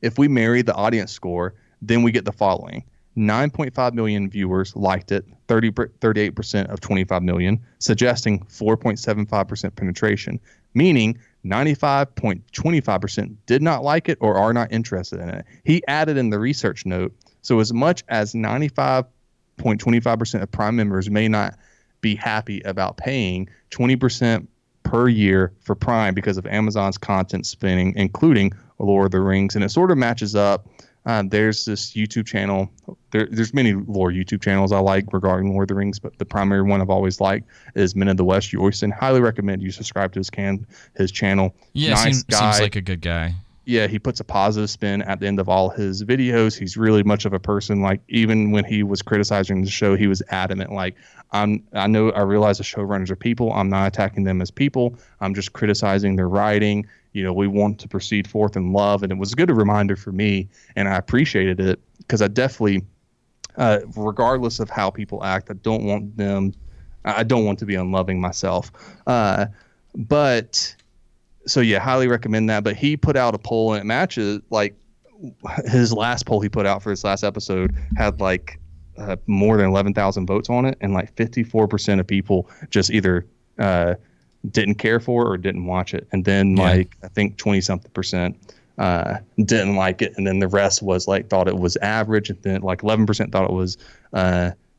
if we marry the audience score, then we get the following 9.5 million viewers liked it, 30, 38% of 25 million, suggesting 4.75% penetration, meaning 95.25% did not like it or are not interested in it. He added in the research note so as much as 95.25% of Prime members may not be happy about paying 20% per year for Prime because of Amazon's content spinning, including Lord of the Rings, and it sort of matches up. Uh, there's this YouTube channel. There, there's many lore YouTube channels I like regarding Lord of the Rings, but the primary one I've always liked is Men of the West. Yoyson. Highly recommend you subscribe to his can his channel. yeah, nice seems like a good guy. Yeah, he puts a positive spin at the end of all his videos. He's really much of a person. Like even when he was criticizing the show, he was adamant. Like I'm, I know, I realize the showrunners are people. I'm not attacking them as people. I'm just criticizing their writing. You know, we want to proceed forth in love, and it was a good reminder for me, and I appreciated it because I definitely, uh, regardless of how people act, I don't want them. I don't want to be unloving myself. Uh, but so yeah, highly recommend that. But he put out a poll and it matches like his last poll he put out for his last episode had like uh, more than eleven thousand votes on it, and like fifty four percent of people just either uh, didn't care for or didn't watch it, and then Yeah. like I think twenty something percent uh, didn't like it, and then the rest was like thought it was average, and then like eleven percent thought it was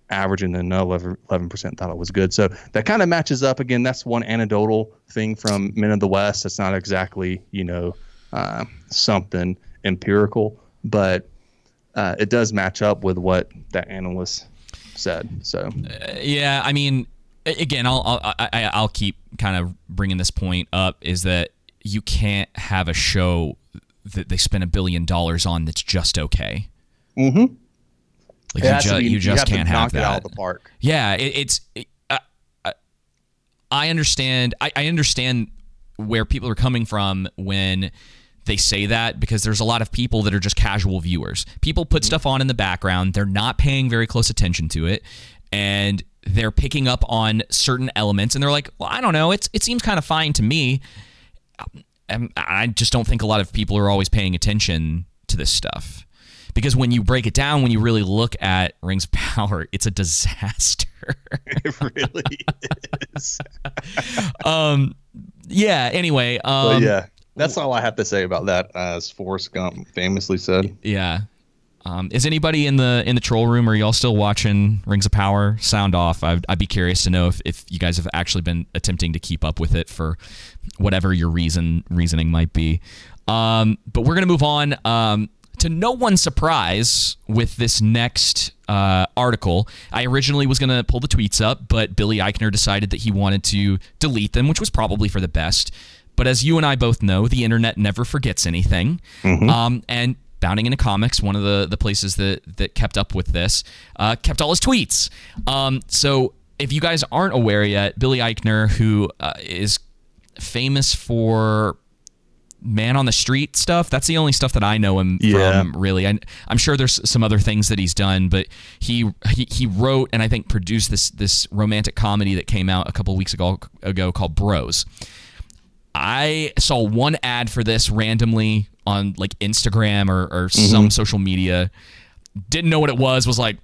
and then another 11% thought it was good. So that kind of matches up. Again, that's one anecdotal thing from Men of the West. It's not exactly, you know, uh, something empirical, but uh, it does match up with what that analyst said. So, Uh, yeah, I mean, again, I'll I'll, I, I'll keep kind of bringing this point up is that you can't have a show that they spend a billion dollars on that's just okay. mm-hmm. Like you, ju- be- you just have can't have that. out of the park. Yeah, it, it's. It, I, I- I understand. I, I understand where people are coming from when they say that because there's a lot of people that are just casual viewers. People put mm-hmm. stuff on in the background. They're not paying very close attention to it, and they're picking up on certain elements, and they're like, "Well, I don't know. It's it seems kind of fine to me." Um, and I just don't think a lot of people are always paying attention to this stuff. Because when you break it down, when you really look at Rings of Power, it's a disaster. It really is. um, yeah. Anyway, um, yeah, that's all I have to say about that. As Forrest Gump famously said. yeah. Um, is anybody in the in the troll room? Are y'all still watching Rings of Power? Sound off. I'd, I'd be curious to know if, if you guys have actually been attempting to keep up with it for whatever your reason reasoning might be. Um, but we're gonna move on. Um, to no one's surprise, with this next uh, article, I originally was gonna pull the tweets up, but Billy Eichner decided that he wanted to delete them, which was probably for the best. But as you and I both know, the internet never forgets anything. Um, and Bounding into Comics, one of the, the places that, that kept up with this, uh, kept all his tweets. Um, so if you guys aren't aware yet, Billy Eichner, who uh, is famous for man on the street stuff, that's the only stuff that I know him Yeah. from, really. I, I'm sure there's some other things that he's done, but he, he he wrote and I think produced this this romantic comedy that came out a couple weeks ago ago called Bros. I saw one ad for this randomly on like Instagram or, or some social media. Didn't know what it was. Was like,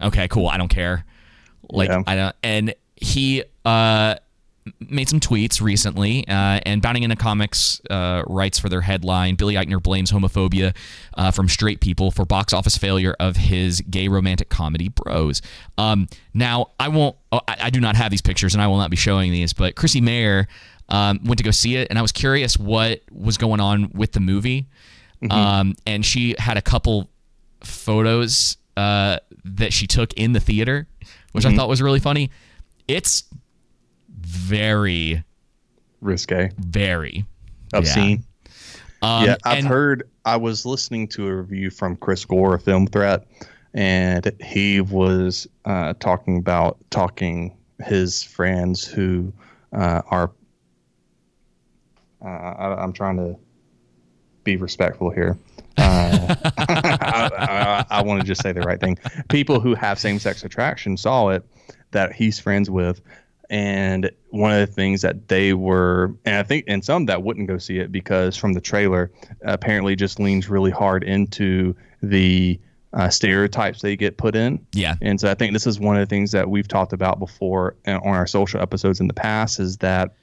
okay, cool. I don't care. Like Yeah. I don't. And he uh, made some tweets recently. Uh, and Bounding into Comics uh, writes for their headline: Billy Eichner blames homophobia uh, from straight people for box office failure of his gay romantic comedy Bros. Um, now I won't. oh, I, I do not have these pictures, and I will not be showing these. But Chrissie Mayr um, went to go see it, and I was curious what was going on with the movie. Um, and she had a couple photos uh, that she took in the theater, which I thought was really funny. It's very, Risque. very Obscene. Um, yeah, I've and- heard. I was listening to a review from Chris Gore, of Film Threat, and he was uh, talking about talking his friends who uh, are. Uh, I, I'm trying to be respectful here. Uh, I, I, I want to just say the right thing. People who have same-sex attraction saw it that he's friends with, and one of the things that they were, and I think, and some that wouldn't go see it because from the trailer, apparently just leans really hard into the uh, stereotypes they get put in. Yeah. And so I think this is one of the things that we've talked about before uh, on our social episodes in the past is that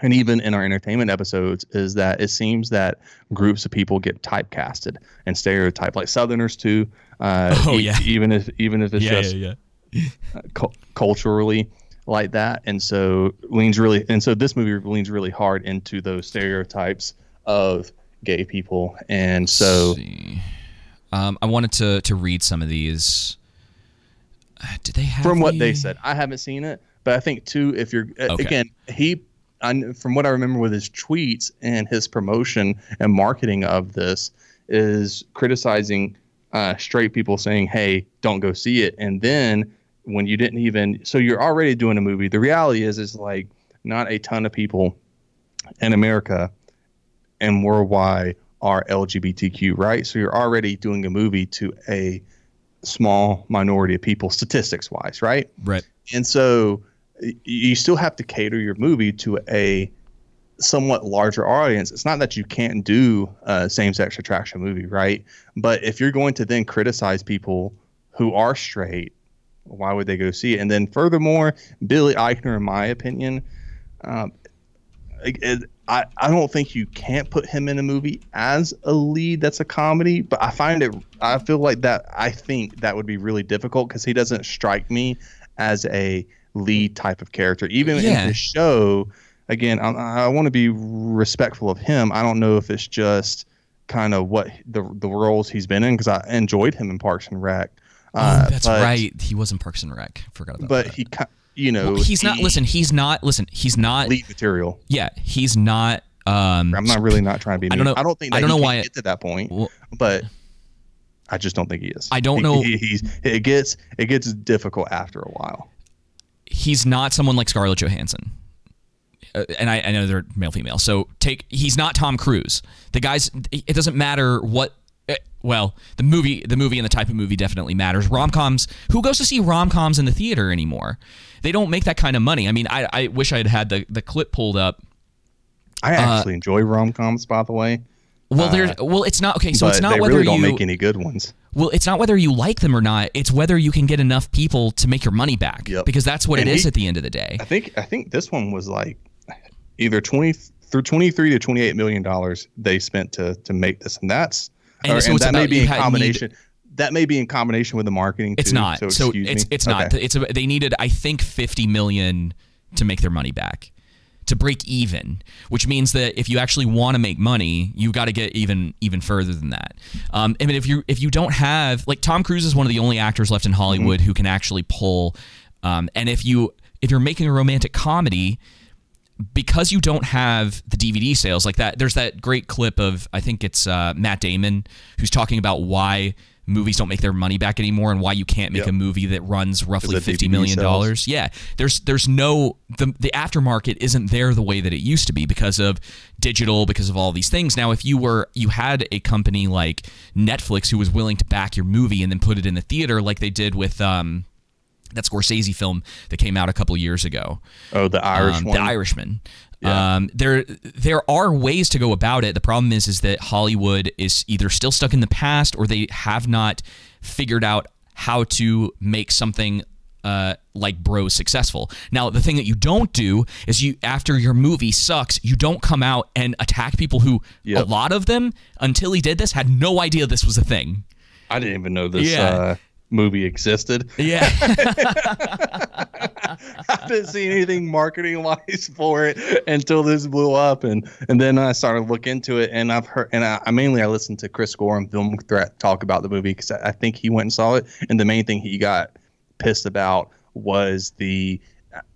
and even in our entertainment episodes is that it seems that groups of people get typecasted and stereotyped like southerners too uh, Oh, e- yeah. even if even if it's yeah, just yeah, yeah. cu- culturally like that and so leans really and so this movie leans really hard into those stereotypes of gay people and so. Um, I wanted to to read some of these. Uh, Did they have from what the- they said i haven't seen it but i think too if you're Okay. again he I, from what i remember with his tweets and his promotion and marketing of this is criticizing uh, straight people saying hey don't go see it and then when you didn't even so you're already doing a movie the reality is is like not a ton of people in america and worldwide are lgbtq right so you're already doing a movie to a small minority of people statistics wise right Right. and so you still have to cater your movie to a somewhat larger audience. It's not that you can't do a same sex attraction movie, right? But if you're going to then criticize people who are straight, why would they go see it? And then furthermore, Billy Eichner, in my opinion, um, it, I, I don't think you can't put him in a movie as a lead that's a comedy, but I find it I feel like that I think that would be really difficult because he doesn't strike me as a lead type of character. Even Yeah. in the show, again, I, I want to be respectful of him. I don't know if it's just kind of what the the roles he's been in because I enjoyed him in Parks and Rec. Uh, oh, that's but- right. He was in Parks and Rec. Forgot about But that. But he, you know, Well, he's not. Listen, he's not. Listen, he's not. lead material. Yeah, he's not. Um, I'm not really not trying to be. I Mean. don't know- I don't think. That I don't he know why it- get to that point, Well- but I just don't think he is. I don't He- know- He, he's it gets it gets difficult after a while. he's not someone like Scarlett Johansson. Uh, and I, I know they're male female. So take he's not Tom Cruise. The guys it doesn't matter what Eh, well, the movie the movie and the type of movie definitely matters. Rom-coms, who goes to see rom-coms in the theater anymore? They don't make that kind of money. I mean, I, I wish I had had the, the clip pulled up. I uh, actually enjoy rom coms, by the way. Well, there's uh, well, it's not okay. So but it's not they whether really don't you make any good ones. well, it's not whether you like them or not. It's whether you can get enough people to make your money back. Yep. Because that's what And it is he- at the end of the day. I think I think this one was like either twenty through twenty three to twenty eight million dollars they spent to to make this, and that's And or- so and that may be in had need- combination. That may be in combination with the marketing. It's too, not. So, So, it's me. it's not. Okay. It's a, they needed I think 50 million to make their money back. To break even, which means that if you actually want to make money, you got to get even even further than that. Um, I mean, if you if you don't have like Tom Cruise is one of the only actors left in Hollywood who can actually pull. Um, and if you if you're making a romantic comedy, because you don't have the DVD sales like that, there's that great clip of I think it's uh, Matt Damon who's talking about why movies don't make their money back anymore and why you can't make Yep. a movie that runs roughly fifty million dollars. Yeah, there's there's no the the aftermarket isn't there the way that it used to be because of digital because of all these things. Now, if you were you had a company like Netflix who was willing to back your movie and then put it in the theater like they did with um that Scorsese film that came out a couple years ago. Oh, the Irish Um. The Irishman. Yeah. Um, there there are ways to go about it. The problem is is that Hollywood is either still stuck in the past or they have not figured out how to make something uh, like Bros successful. Now, the thing that you don't do is you after your movie sucks, you don't come out and attack people who Yep. a lot of them until he did this had no idea this was a thing. I didn't even know this Yeah. uh, movie existed. Yeah. I didn't see anything marketing wise for it until this blew up, and and then I started to look into it, and I've heard, and I, I mainly I listened to Chris Gore and Film Threat talk about the movie because I, I think he went and saw it, and the main thing he got pissed about was the,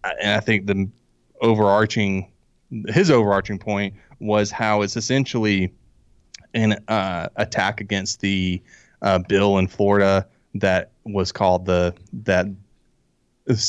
and I think the overarching, his overarching point was how it's essentially an uh, attack against the uh, bill in Florida that was called the that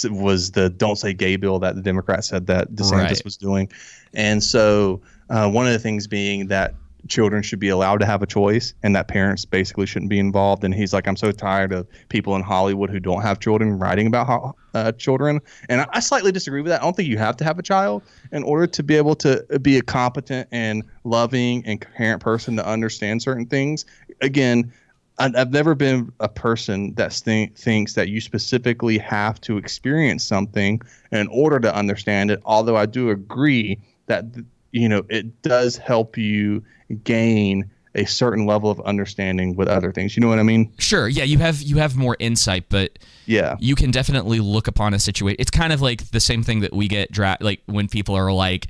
was the "Don't Say Gay" bill that the Democrats said that DeSantis Right. was doing, and so uh, one of the things being that children should be allowed to have a choice and that parents basically shouldn't be involved. And he's like, I'm so tired of people in Hollywood who don't have children writing about ho- uh, children. And I, I slightly disagree with that. I don't think you have to have a child in order to be able to be a competent and loving and coherent person to understand certain things. Again, I've never been a person that think, thinks that you specifically have to experience something in order to understand it. Although I do agree that you know it does help you gain a certain level of understanding with other things. You know what I mean? Sure. Yeah, you have you have more insight, but Yeah. you can definitely look upon a situation. It's kind of like the same thing that we get dra- like when people are like,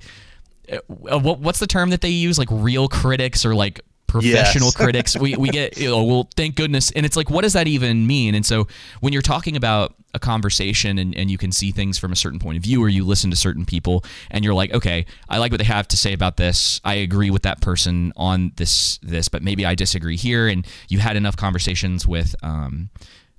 uh, what, what's the term that they use? Like real critics or like professional Yes. critics. We we get you know, well, thank goodness. And it's like, what does that even mean? And so when you're talking about a conversation and, and you can see things from a certain point of view or you listen to certain people and you're like, okay, I like what they have to say about this. I agree with that person on this this, but maybe I disagree here. And you had enough conversations with um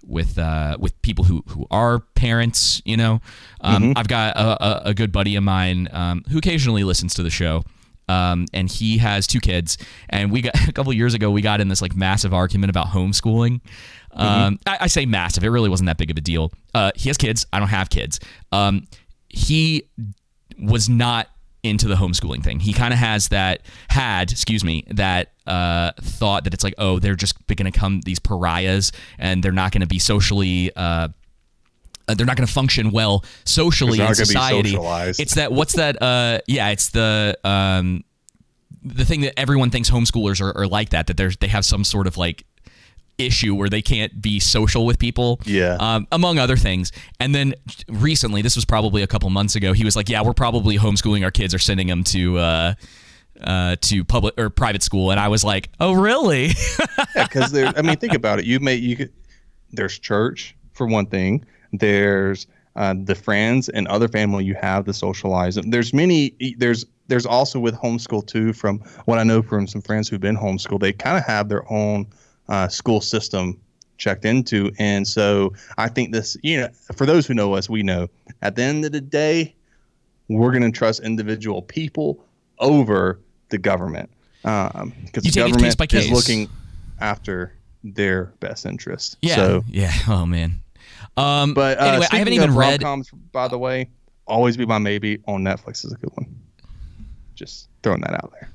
with uh, with people who who are parents. You know, um, I've got a, a, a good buddy of mine um, who occasionally listens to the show. Um, and he has two kids, and we got a couple years ago. We got in this like massive argument about homeschooling. Um, I, I say massive; it really wasn't that big of a deal. Uh, he has kids. I don't have kids. Um, he was not into the homeschooling thing. He kind of has that had, excuse me, that uh, thought that it's like, oh, they're just going to come these pariahs and they're not going to be socially uh, uh, they're not going to function well socially in not gonna be society. It's that what's that? Uh, yeah, it's the um, the thing that everyone thinks homeschoolers are, are like that. That there's they have some sort of like issue where they can't be social with people. Yeah. Um, among other things. And then recently, this was probably a couple months ago, he was like, "Yeah, we're probably homeschooling our kids or sending them to." Uh, uh, to public or private school, and I was like, "Oh, really?" yeah, because there. I mean, think about it. You may you could. There's church for one thing. There's uh, the friends and other family you have to socialize. There's many. There's there's also with homeschool too. From what I know from some friends who've been homeschooled, they kind of have their own uh, school system checked into, and so I think this. You know, for those who know us, we know at the end of the day, we're going to trust individual people over the government because You the government case by case. is looking after their best interest. yeah. So, yeah. Oh man. Um, but uh, anyway, I haven't even read. rom-coms, by the way. Always be my maybe on Netflix is a good one. Just throwing that out there.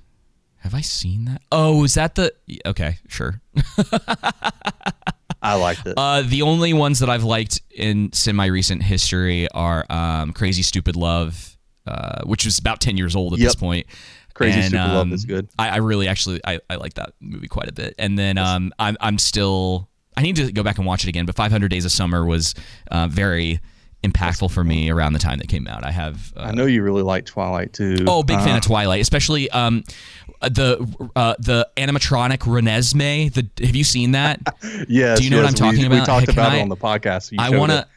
Have I seen that? Oh, is that the? Okay, sure. I liked it. Uh, the only ones that I've liked in semi-recent history are um, Crazy Stupid Love, uh, which was about ten years old at this point. Crazy And, Stupid Love um, is good. I, I really actually I, I like that movie quite a bit. And then um, I'm I'm still I need to go back and watch it again. But 500 Days of Summer was uh, very impactful for me around the time that came out. I have uh, I know you really like Twilight too. Oh, big fan Uh, of Twilight, especially um, the uh, the animatronic Renesmee. The have you seen that? Yes. Do you know what I'm talking we, about? We talked about I- it on the podcast. You I want to.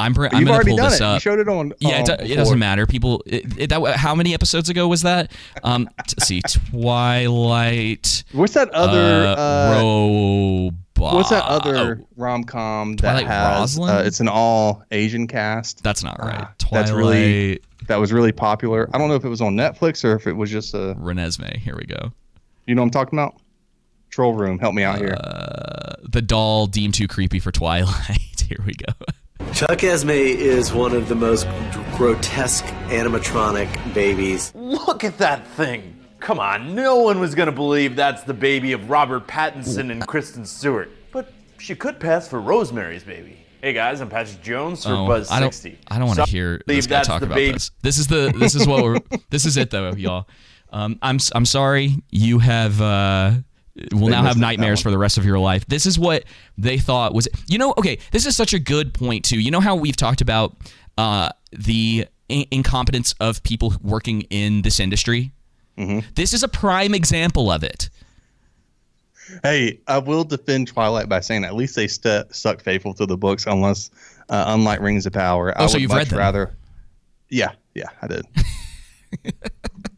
It. I'm. Br- I'm You've gonna already pull done this it. up. You showed it on. Yeah, it, um, do- it doesn't matter. People, it, it, that how many episodes ago was that? Um, t- see, Twilight. What's that other? uh, uh, Robot. What's that other rom com that has? Uh, it's an all Asian cast. That's not right. Ah, Twilight. That's really that was really popular. I don't know if it was on Netflix or if it was just a. Renesmee. Here we go. You know what I'm talking about? Troll Room. Help me out here. Uh, the doll deemed too creepy for Twilight. Here we go. Chuckesmee is one of the most grotesque animatronic babies. Look at that thing. Come on, no one was gonna believe that's the baby of Robert Pattinson and Kristen Stewart. But she could pass for Rosemary's baby. Hey guys, I'm Patrick Jones for Oh, Buzz I don't. 60. I don't want to Some hear believe this guy that's talk about baby- this. This is the. This is what we're. this is it though, y'all. Um, I'm. s- I'm sorry. You have. Uh, will They now have nightmares for the rest of your life. This is what they thought was. You know. Okay. This is such a good point too. You know how we've talked about uh, the in- incompetence of people working in this industry. Mm-hmm. This is a prime example of it. Hey, I will defend Twilight by saying at least they st- stuck faithful to the books, unless uh, unlike Rings of Power. Oh, I so would you've much read them? rather. Yeah, yeah, I did.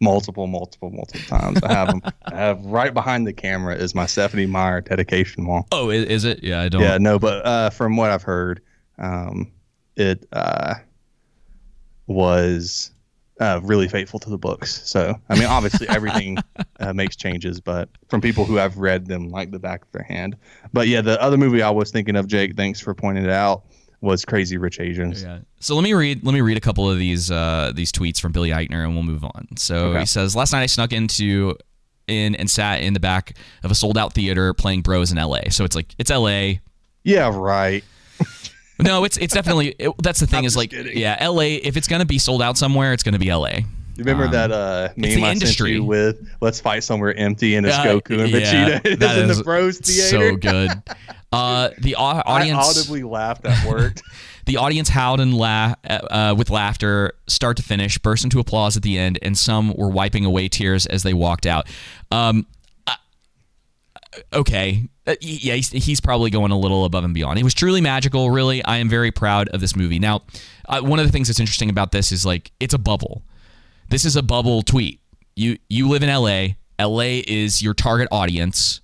multiple, multiple, multiple times. I have them. I have right behind the camera is my Stephenie Meyer dedication wall. Oh, is it? Yeah, I don't. Yeah, no, but uh, from what I've heard, um, it uh, was uh, really faithful to the books. So, I mean, obviously everything uh, makes changes, but from people who have read them like the back of their hand. But yeah, the other movie I was thinking of, Jake, thanks for pointing it out, was Crazy Rich Asians. Yeah. So let me read let me read a couple of these uh, these tweets from Billy Eichner and we'll move on. So Okay. he says last night I snuck into in and sat in the back of a sold out theater playing Bros in LA. So it's like it's LA. Yeah, right. No, it's it's definitely it, that's the thing is like yeah, LA if it's going to be sold out somewhere, it's going to be LA. You remember Um, that uh, meme I industry. sent you with "Let's fight somewhere empty" and it's Uh, Goku and yeah, Vegeta is in the Bros theater. So good. Uh, the au- audience I audibly laughed at work. The audience howled and laugh uh, with laughter, start to finish, burst into applause at the end, and some were wiping away tears as they walked out. Um, uh, okay, Uh, yeah, he's, he's probably going a little above and beyond. It was truly magical. Really, I am very proud of this movie. Now, uh, one of the things that's interesting about this is like it's a bubble. This is a bubble tweet. You you live in LA. LA is your target audience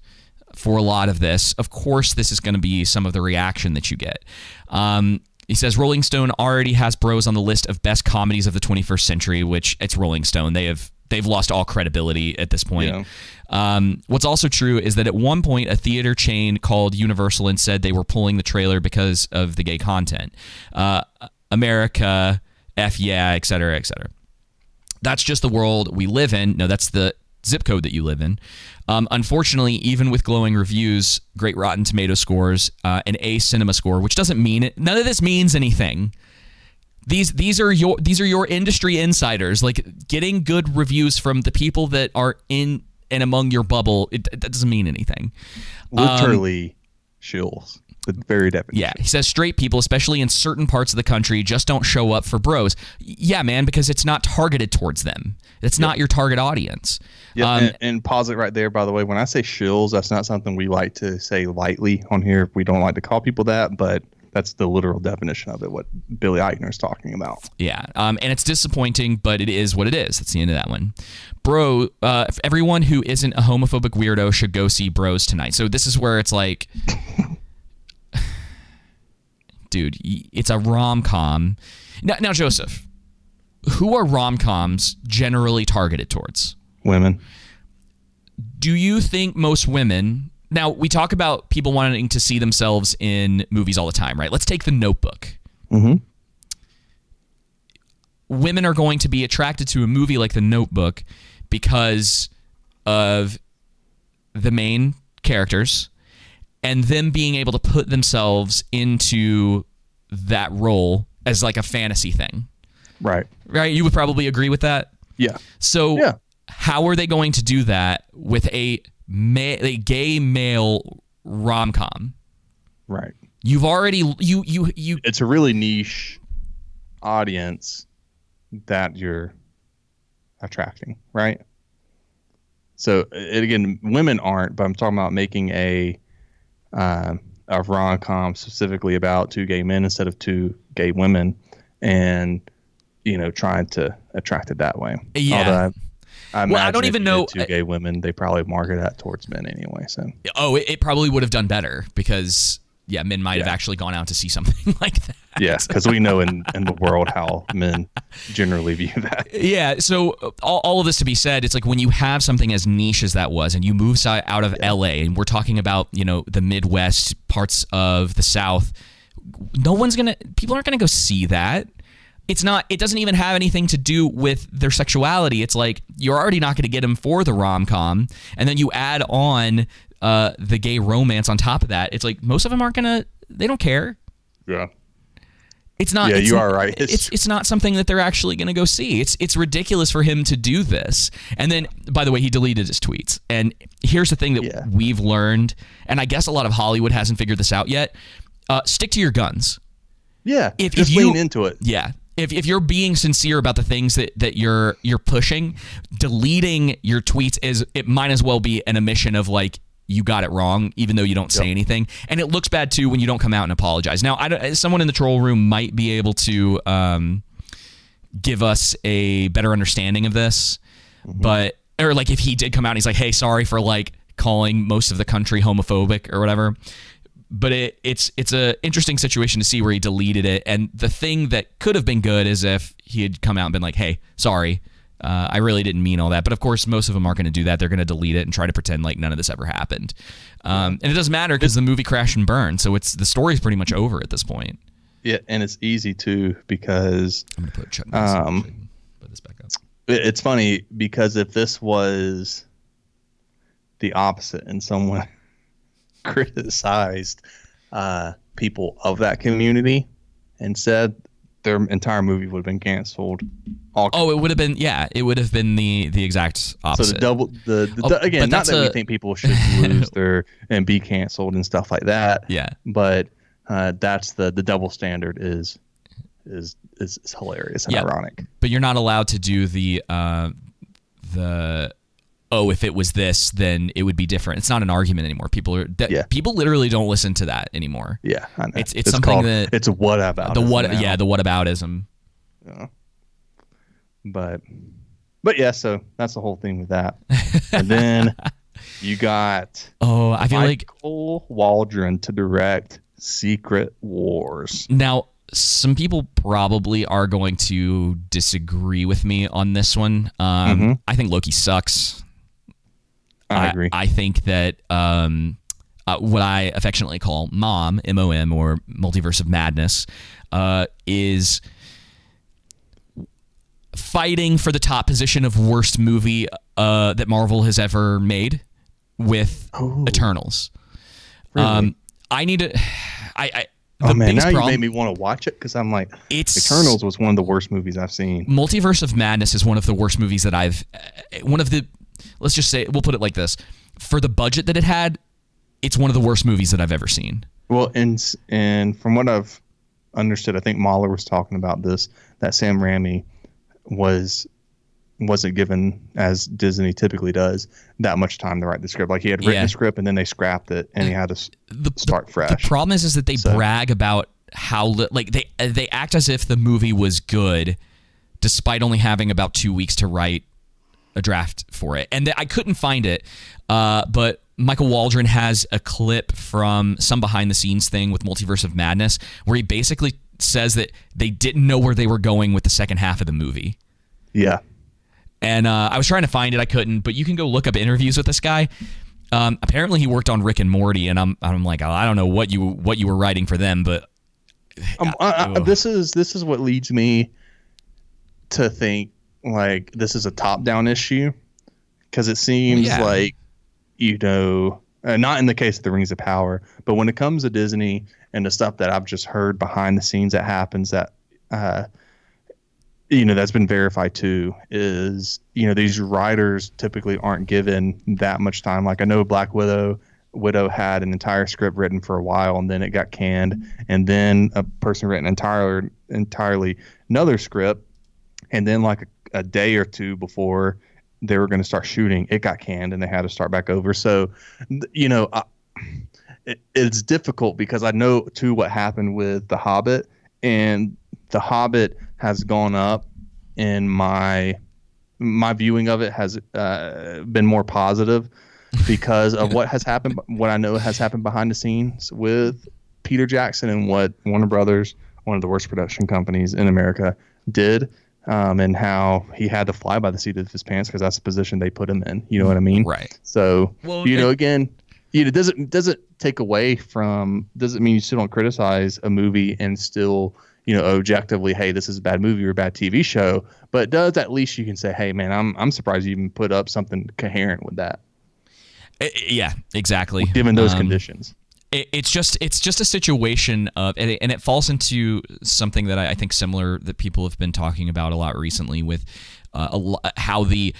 for a lot of this. Of course, this is going to be some of the reaction that you get. Um, he says Rolling Stone already has Bros on the list of best comedies of the 21st century, which it's Rolling Stone. They have they've lost all credibility at this point. Um, what's also true is that at one point a theater chain called Universal and said they were pulling the trailer because of the gay content. Uh, America, F yeah, et cetera, et cetera that's just the world we live in. No, that's the zip code that you live in. Um, unfortunately, even with glowing reviews, great Rotten Tomato scores, uh, an A CinemaScore, which doesn't mean it. None of this means anything. These these are your these are your industry insiders. Like getting good reviews from the people that are in and among your bubble. It, that doesn't mean anything. Um, Literally, shills. Very definition. yeah, he says straight people, especially in certain parts of the country, just don't show up for bros. Yeah, man, because it's not targeted towards them. It's not your target audience. Yeah, Um, and, and pause it right there. By the way, when I say shills, that's not something we like to say lightly on here. We don't like to call people that, but that's the literal definition of it. What Billy Eichner is talking about. Yeah, um, and it's disappointing, but it is what it is. That's the end of that one. Bro, uh, everyone who isn't a homophobic weirdo should go see Bros tonight. So this is where it's like, dude, it's a rom com. Now, now, Joseph, who are rom coms generally targeted towards? Women. do you think most women now we talk about people wanting to see themselves in movies all the time right let's take the notebook Mm-hmm. women are going to be attracted to a movie like the notebook because of the main characters and them being able to put themselves into that role as like a fantasy thing Right. right you would probably agree with that Yeah. so Yeah. how are they going to do that with a ma- a gay male rom com? Right. You've already you you you It's a really niche audience that you're attracting, right? So it, again, women aren't, but I'm talking about making a um, a rom com specifically about two gay men instead of two gay women, and you know, trying to attract it that way. Yeah. Although I, I, Well, I don't even know- two gay women. They probably market that towards men anyway. So oh it, it probably would have done better because yeah men might have actually gone out to see something like that. yeah, because we know in in the world how men generally view that. Yeah, so uh, all, all of this to be said, it's like when you have something as niche as that was, and you move out of LA, and we're talking about you know the Midwest parts of the South, no one's gonna, people aren't gonna go see that. It's not. It doesn't even have anything to do with their sexuality. It's like you're already not going to get them for the rom com, and then you add on uh, the gay romance on top of that. It's like most of them aren't gonna. They don't care. Yeah. It's not. Yeah, it's, you are right. It's It's- it's not something that they're actually going to go see. It's it's ridiculous for him to do this. And then, by the way, he deleted his tweets. And here's the thing that we've learned, and I guess a lot of Hollywood hasn't figured this out yet. Uh, stick to your guns. Yeah, If, just if you, lean into it. Yeah. If, if you're being sincere about the things that, that you're you're pushing, deleting your tweets is it might as well be an admission of like you got it wrong, even though you don't say anything, and it looks bad too when you don't come out and apologize. Now, I don't, someone in the troll room might be able to um, give us a better understanding of this, but or like if he did come out and he's like, hey, sorry for like calling most of the country homophobic or whatever but it, it's it's a interesting situation to see where he deleted it. And the thing that could have been good is if he had come out and been like, "Hey, sorry, uh, I really didn't mean all that." But of course, most of them aren't going to do that. They're going to delete it and try to pretend like none of this ever happened. Um, and it doesn't matter because the movie crashed and burned, so it's the story's pretty much over at this point. Yeah, and it's easy too because I'm gonna put Chuck um, put this back up. It's funny because if this was the opposite and someone criticized uh, people of that community and said their entire movie would have been canceled. All Oh, it would have been yeah, it would have been the the exact opposite. so the double the, the Oh, again not that's that we think people should lose their and be canceled and stuff like that. Yeah. But uh, that's the the double standard is is is, is hilarious and Yeah. ironic. but you're not allowed to do the uh, the oh if it was this then it would be different it's not an argument anymore people are that, people literally don't listen to that anymore Yeah, I know. it's it's, It's something called- that it's what about the what now. yeah the whataboutism Yeah. But but yeah, so that's the whole thing with that. and then you got oh I feel like Michael Waldron to direct Secret Wars. now some people probably are going to disagree with me on this one um, Mhm. I think Loki sucks I agree. I think that um, uh, what I affectionately call MOM, M O M, or Multiverse of Madness, uh, is fighting for the top position of worst movie uh, that Marvel has ever made with Eternals. Um, I need to. I. I the oh man, now you made me want to watch it because I'm like, It's- Eternals was one of the worst movies I've seen. Multiverse of Madness is one of the worst movies that I've. uh, One of the. Let's just say we'll put it like this: for the budget that it had, it's one of the worst movies that I've ever seen. Well, and and from what I've understood, I think Mahler was talking about this that Sam Raimi was wasn't given as Disney typically does that much time to write the script. Like he had written Yeah. the script and then they scrapped it and he had to s- start fresh. The problem is, is that they So- brag about how li- like they they act as if the movie was good, despite only having about two weeks to write a draft for it. And I couldn't find it, uh, but Michael Waldron has a clip from some behind the scenes thing with Multiverse of Madness where he basically says that they didn't know where they were going with the second half of the movie. yeah. And uh, I was trying to find it, I couldn't. But you can go look up interviews with this guy. Um, apparently, he worked on Rick and Morty, and I'm I'm like, oh, I don't know what you what you were writing for them, but Um, I, I, this is this is what leads me to think like this is a top down issue because it seems Yeah. like you know uh, not in the case of the rings of power but when it comes to disney and the stuff that i've just heard behind the scenes that happens that uh you know that's been verified too is you know these writers typically aren't given that much time like i know black widow widow had an entire script written for a while and then it got canned and then a person written entirely entirely another script and then like a, day or two before they were going to start shooting it got canned and they had to start back over. So you know I, it, it's difficult because i know too what happened with the hobbit and the hobbit has gone up in my my viewing of it has uh, been more positive because of what has happened what i know has happened behind the scenes with peter jackson and what warner brothers one of the worst production companies in america did um, and how he had to fly by the seat of his pants because that's the position they put him in. You know what i mean? Right. So Well, you know again you know, doesn't doesn't take away from doesn't mean you still don't criticize a movie and still you know objectively hey this is a bad movie or a bad TV show but it does at least you can say hey man I'm I'm surprised you even put up something coherent with that. I- I- yeah, exactly. given those Um, conditions it, it's just it's just a situation of and it, and it falls into something that I, I think similar that people have been talking about a lot recently with uh, a lo- how the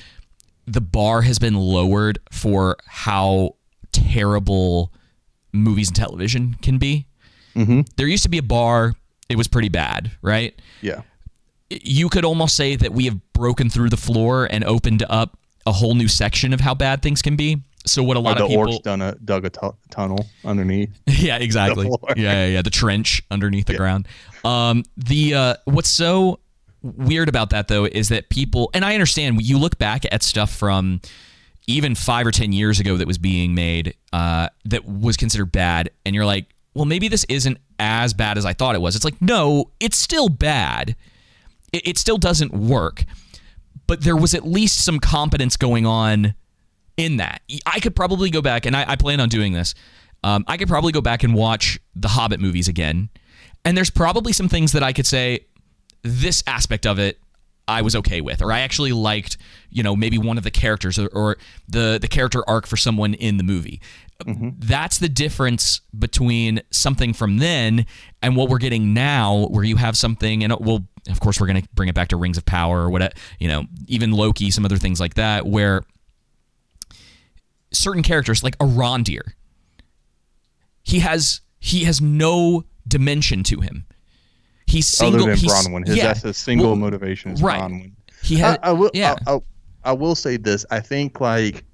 the bar has been lowered for how terrible movies and television can be. Mm-hmm. There used to be a bar; it was pretty bad, right? yeah You could almost say that we have broken through the floor and opened up a whole new section of how bad things can be. So what a lot of people done a dug a tunnel underneath yeah, exactly. Yeah, yeah, yeah. The trench underneath the ground. Um, the uh, what's so weird about that though is that people, and I understand you look back at stuff from even five or ten years ago that was being made uh, that was considered bad, and you're like, well, maybe this isn't as bad as I thought it was. It's like, no, it's still bad. It, it still doesn't work, but there was at least some competence going on in that. I could probably go back, and I, I plan on doing this. Um, I could probably go back and watch the Hobbit movies again, and there's probably some things that I could say this aspect of it I was okay with, or I actually liked, you know, maybe one of the characters or, or the the character arc for someone in the movie. That's the difference between something from then and what we're getting now, where you have something, and well, of course, we're going to bring it back to Rings of Power or what, you know, even Loki, some other things like that, where certain characters like Arondir, he has he has no dimension to him. He's single. other than he's, Bronwyn his yeah, that's his single well, motivation is right. Bronwyn He had, I, I will. yeah. I, I, I will say this. I think like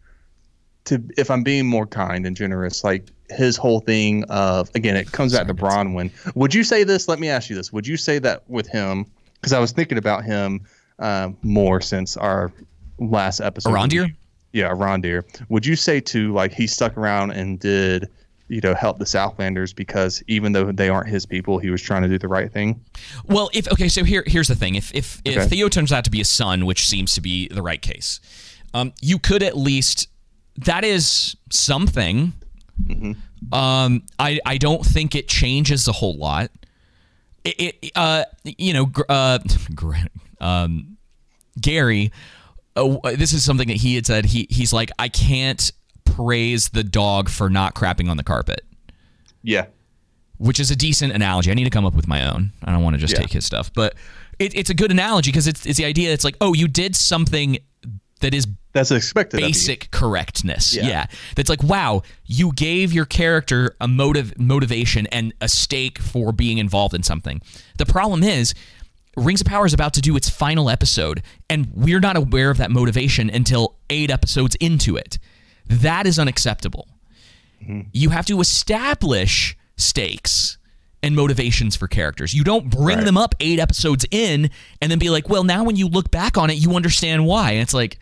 to if I'm being more kind and generous, like his whole thing of again, it comes back to Bronwyn. Would you say this? Let me ask you this. Would you say that with him? Because I was thinking about him uh, more since our last episode. Arondir? Yeah, Arondir. Would you say too like he stuck around and did you know help the Southlanders because even though they aren't his people, he was trying to do the right thing? Well, if okay, so here here's the thing: if if if Theo turns out to be a son, which seems to be the right case, um, you could at least that is something. Um, I I don't think it changes a whole lot. It, it uh you know gr- uh um Gary oh, this is something that he had said. He he's like, I can't praise the dog for not crapping on the carpet. Yeah. Which is a decent analogy. I need to come up with my own. I don't want to just Yeah. take his stuff, but it, it's a good analogy because it's it's the idea. It's like, oh, you did something that is That's expected. basic correctness. Yeah. Yeah. That's like, wow, you gave your character a motive motivation and a stake for being involved in something. The problem is Rings of Power is about to do its final episode, and we're not aware of that motivation until eight episodes into it. That is unacceptable. Mm-hmm. You have to establish stakes and motivations for characters. You don't bring Right. them up eight episodes in and then be like, well, now when you look back on it, you understand why. And it's like,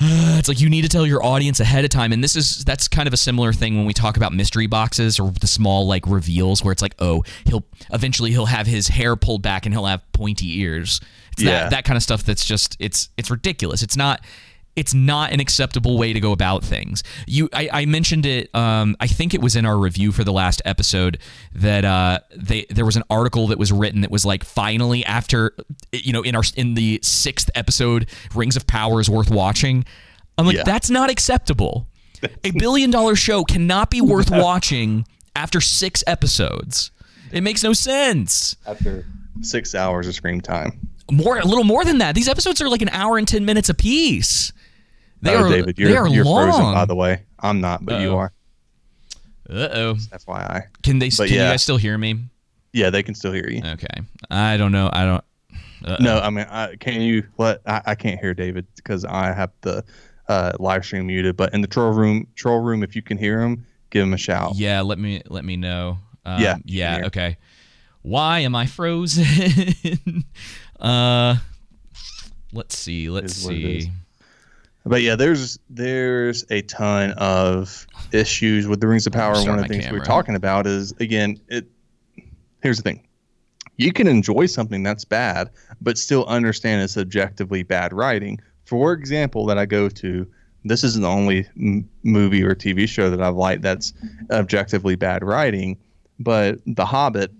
it's like you need to tell your audience ahead of time. And this is that's kind of a similar thing when we talk about mystery boxes or the small like reveals where it's like oh he'll eventually he'll have his hair pulled back and he'll have pointy ears. It's Yeah. that that kind of stuff that's just it's it's ridiculous. It's not it's not an acceptable way to go about things. You, I, I mentioned it. Um, I think it was in our review for the last episode that uh, they there was an article that was written that was like finally after you know in our in the sixth episode, Rings of Power is worth watching. I'm like Yeah. that's not acceptable. A billion dollar show cannot be worth watching after six episodes. It makes no sense. After six hours of screen time. More, a little more than that. These episodes are like an hour and ten minutes apiece. They oh, are. David, you're, they are you're long. frozen, by the way. I'm not, but you Uh-oh. are. Uh oh. FYI. Can they? But can yeah. you guys still hear me? Yeah, they can still hear you. Okay. I don't know. I don't. Uh-oh. No, I mean, I, can you let? I, I can't hear David because I have the uh, live stream muted. But in the troll room, troll room, if you can hear him, give him a shout. Yeah. Let me. Let me know. Um, Yeah, Yeah. Okay. Why am I frozen? uh. Let's see. Let's Is what it is. see. But yeah, there's there's a ton of issues with the Rings of Power. One of the things we're talking about is again, it. Here's the thing: you can enjoy something that's bad, but still understand it's objectively bad writing. For example, that I go to, this isn't the only m- movie or TV show that I've liked that's objectively bad writing, but The Hobbit.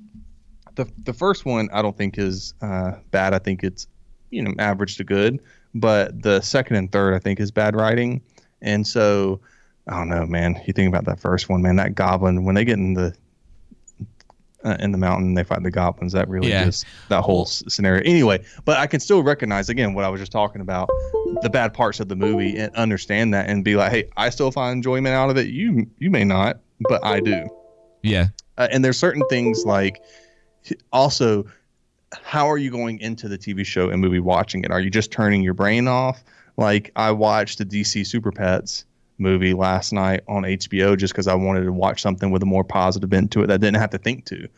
The, the first one I don't think is uh, bad. I think it's you know average to good but the second and third I think is bad writing. And so I don't know, man. You think about that first one, man. That goblin when they get in the uh, in the mountain, they fight the goblins. That really Yeah. just that whole s- scenario. Anyway, but I can still recognize again what I was just talking about, the bad parts of the movie, and understand that, and be like, hey, I still find enjoyment out of it. You you may not, but I do. Yeah. Uh, and there's certain things like also how are you going into the TV show and movie watching it? Are you just turning your brain off? Like I watched the DC Super Pets movie last night on HBO just because I wanted to watch something with a more positive bent to it that I didn't have to think to.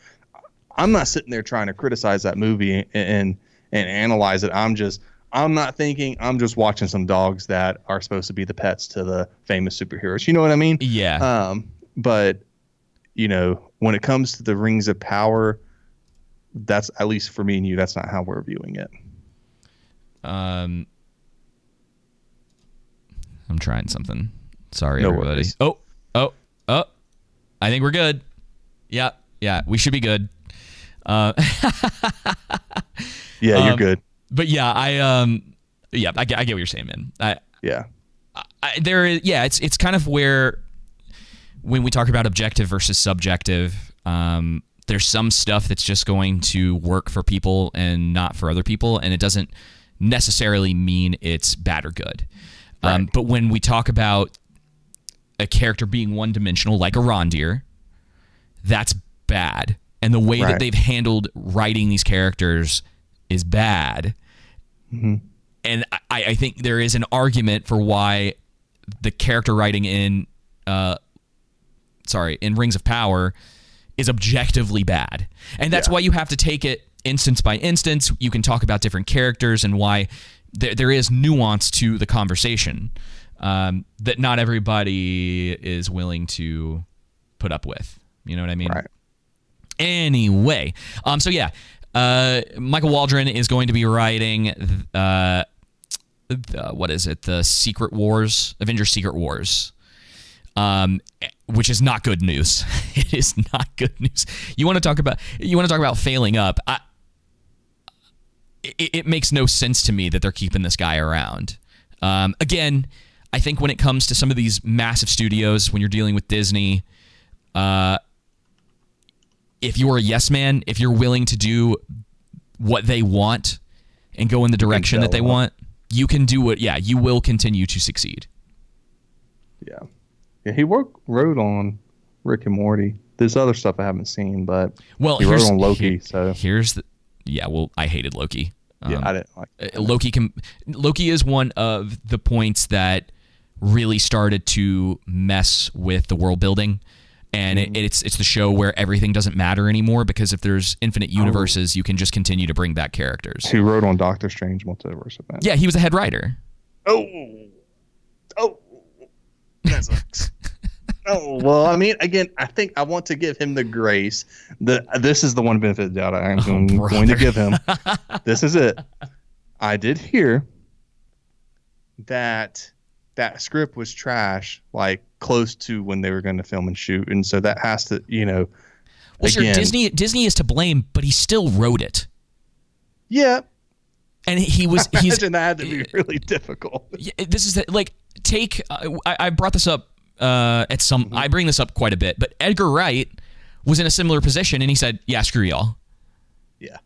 I'm not sitting there trying to criticize that movie and and, and analyze it. I'm just I'm not thinking. I'm just watching some dogs that are supposed to be the pets to the famous superheroes. You know what I mean? Yeah. Um, but you know, when it comes to the rings of power, that's at least for me and you. That's not how we're viewing it. Um. I'm trying something. Sorry, No everybody. worries. Oh, oh, oh. I think we're good. Yeah, yeah, we should be good. Uh, Yeah, you're Um, good. But yeah, I um, yeah, I, get- I get what you're saying, man. I, Yeah. I, there is yeah it's it's kind of where when we talk about objective versus subjective um, there's some stuff that's just going to work for people and not for other people and it doesn't necessarily mean it's bad or good. Um, but when we talk about a character being one dimensional like Arondir that's bad. And the way that they've handled writing these characters is bad. And I, I think there is an argument for why the character writing in uh sorry in rings of power is objectively bad and that's Yeah. why you have to take it instance by instance you can talk about different characters and why there, there is nuance to the conversation um, that not everybody is willing to put up with you know what i mean Right. Anyway, um, so yeah, uh, Michael Waldron is going to be writing, uh, the, what is it? The Secret Wars, Avengers Secret Wars, um, which is not good news. it is not good news. You want to talk about you want to talk about failing up. I, it, it makes no sense to me that they're keeping this guy around. Um, again, I think when it comes to some of these massive studios, when you're dealing with Disney, uh, if you're a yes man, if you're willing to do what they want and go in the direction that they want, you can do what. Yeah, you will continue to succeed. Yeah. Yeah, he worked wrote on Rick and Morty. There's other stuff I haven't seen, but Well, he wrote on Loki. here- so here's the yeah. Well, I hated Loki. yeah, Um, I didn't like. uh, Loki can Loki is one of the points that really started to mess with the world building. And it, it's it's the show where everything doesn't matter anymore because if there's infinite universes, you can just continue to bring back characters. He wrote on Doctor Strange Multiverse of Madness. Yeah, he was a head writer. Oh, oh, that sucks. oh well, I mean, again, I think I want to give him the grace. that uh, this is the one benefit of doubt I am oh, going, going to give him. this is it. I did hear that that script was trash, like close to when they were going to film and shoot, and so that has to, you know, Well, sure, Disney Disney is to blame, but he still wrote it. Yeah, and he was I he's imagine that had to be really difficult. This is the, like take uh, I, I brought this up uh, at some Mm-hmm. I bring this up quite a bit, but Edgar Wright was in a similar position and he said, "Yeah, screw y'all." Yeah.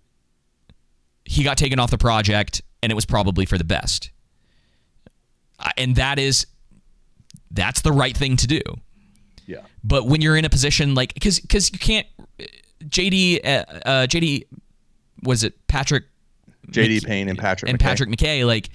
He got taken off the project and it was probably for the best. And that is that's the right thing to do. Yeah. But when you're in a position like cuz cuz you can't JD uh, uh, JD was it Patrick JD Mc- Payne and Patrick and McKay. Patrick McKay like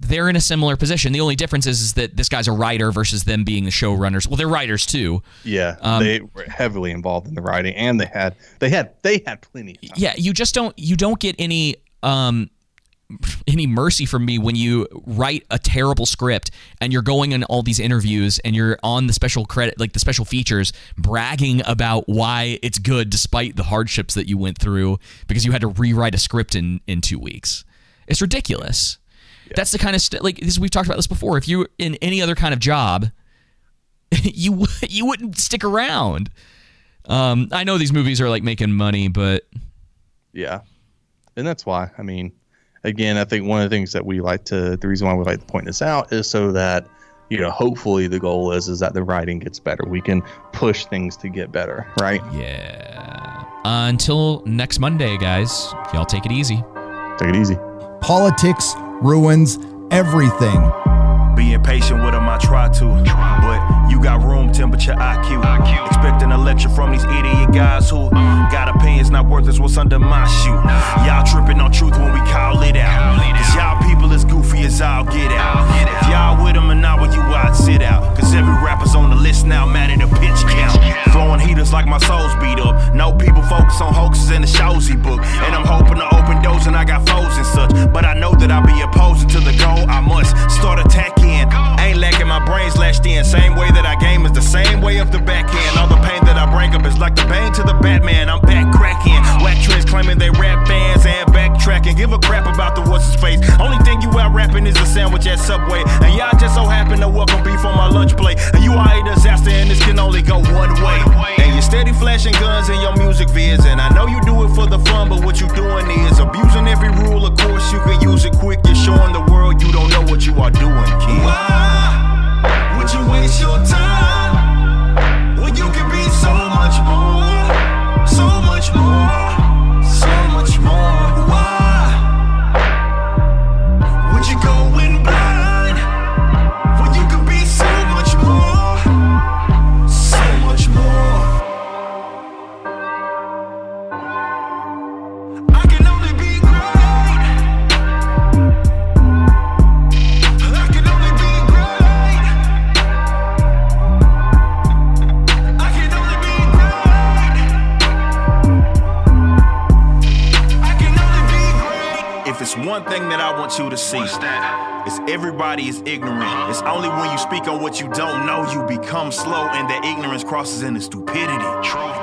they're in a similar position. The only difference is, is that this guy's a writer versus them being the showrunners. Well, they're writers too. Yeah, Um, they were heavily involved in the writing, and they had they had they had plenty. Of time. Yeah, you just don't you don't get any um any mercy from me when you write a terrible script and you're going in all these interviews and you're on the special credit like the special features bragging about why it's good despite the hardships that you went through because you had to rewrite a script in in 2 weeks. It's ridiculous. That's the kind of st- like this we've talked about this before. If you were in any other kind of job, you you wouldn't stick around. Um, I know these movies are like making money, but Yeah, and that's why. I mean, again, I think one of the things that we like to the reason why we like to point this out is so that you know hopefully the goal is is that the writing gets better. We can push things to get better, right? Yeah. until next Monday, guys. Y'all take it easy. Take it easy. Politics ruins everything. Being patient with them, I try to. But you got room temperature IQ. Expecting a lecture from these idiot guys who got opinions not worth is what's under my shoe. Y'all tripping on truth when we call it out. Cause y'all people as as I'll get out. If y'all with them and not with you, I'd sit out. Cause every rapper's on the list now, mad at a pitch count. Flowing heaters like my soul's beat up. No people focus on hoaxes in the shows he book. And I'm hoping to open doors and I got foes and such. But I know that I'll be opposing to the goal. I must start attacking. Ain't lacking my brains lashed in. Same way that I game is the same way of the backhand. All the pain that I bring up is like the bane to the Batman. I'm back cracking. Whack trends claiming they rap bands and backtracking. Give a rapping is a sandwich at Subway. And y'all just so happen to welcome beef on my lunch plate. And you are a disaster and this can only go one way. And you steady flashing guns in your music vids. And I know you do it for the fun, but what you doing is abusing every rule. Of course, you can use it quick. You're showing the world you don't know what you are doing, kid. Why would you waste your time when you can be so much more? So much more. One thing that I want you to see, it's everybody is ignorant. It's only when you speak on what you don't know, you become slow, and that ignorance crosses into stupidity.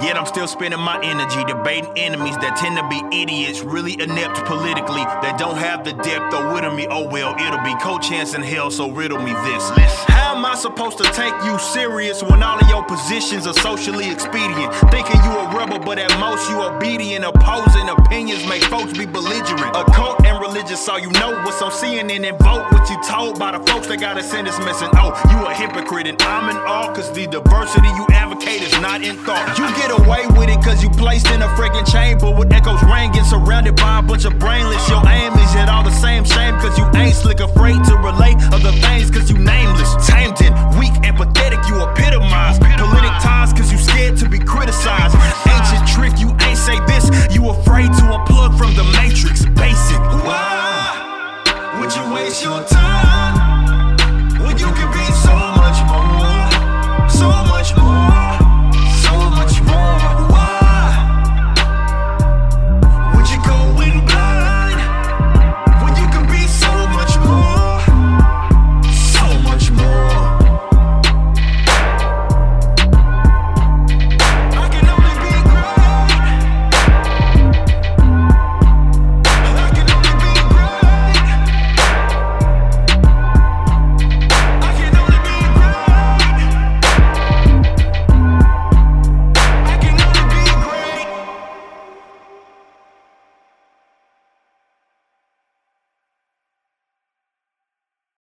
Yet I'm still spending my energy debating enemies that tend to be idiots, really inept politically, that don't have the depth or wit of me. Oh well, it'll be co-chance in hell, so riddle me this. How am I supposed to take you serious when all of your positions are socially expedient? Thinking you a rebel, but at most you obedient. Opposing opinions make folks be belligerent. Occult and religious, so you know what's on CNN and vote what you told by the folks that got a sentence missing. Oh, you a hypocrite, and I'm in awe, cause the diversity you advocate is not in thought. You get away with it cause you placed in a freaking chamber with echoes ringing, surrounded by a bunch of brainless. Your aim is yet all the same shame cause you ain't slick, afraid to relate other things cause you nameless. Tamed golden, weak empathetic—you epitomize. Politic ties, cause you scared to be criticized. Ancient trick, you ain't say this, you afraid to unplug from the matrix. Basic. Why would you waste your time when you can be so much more? So much more.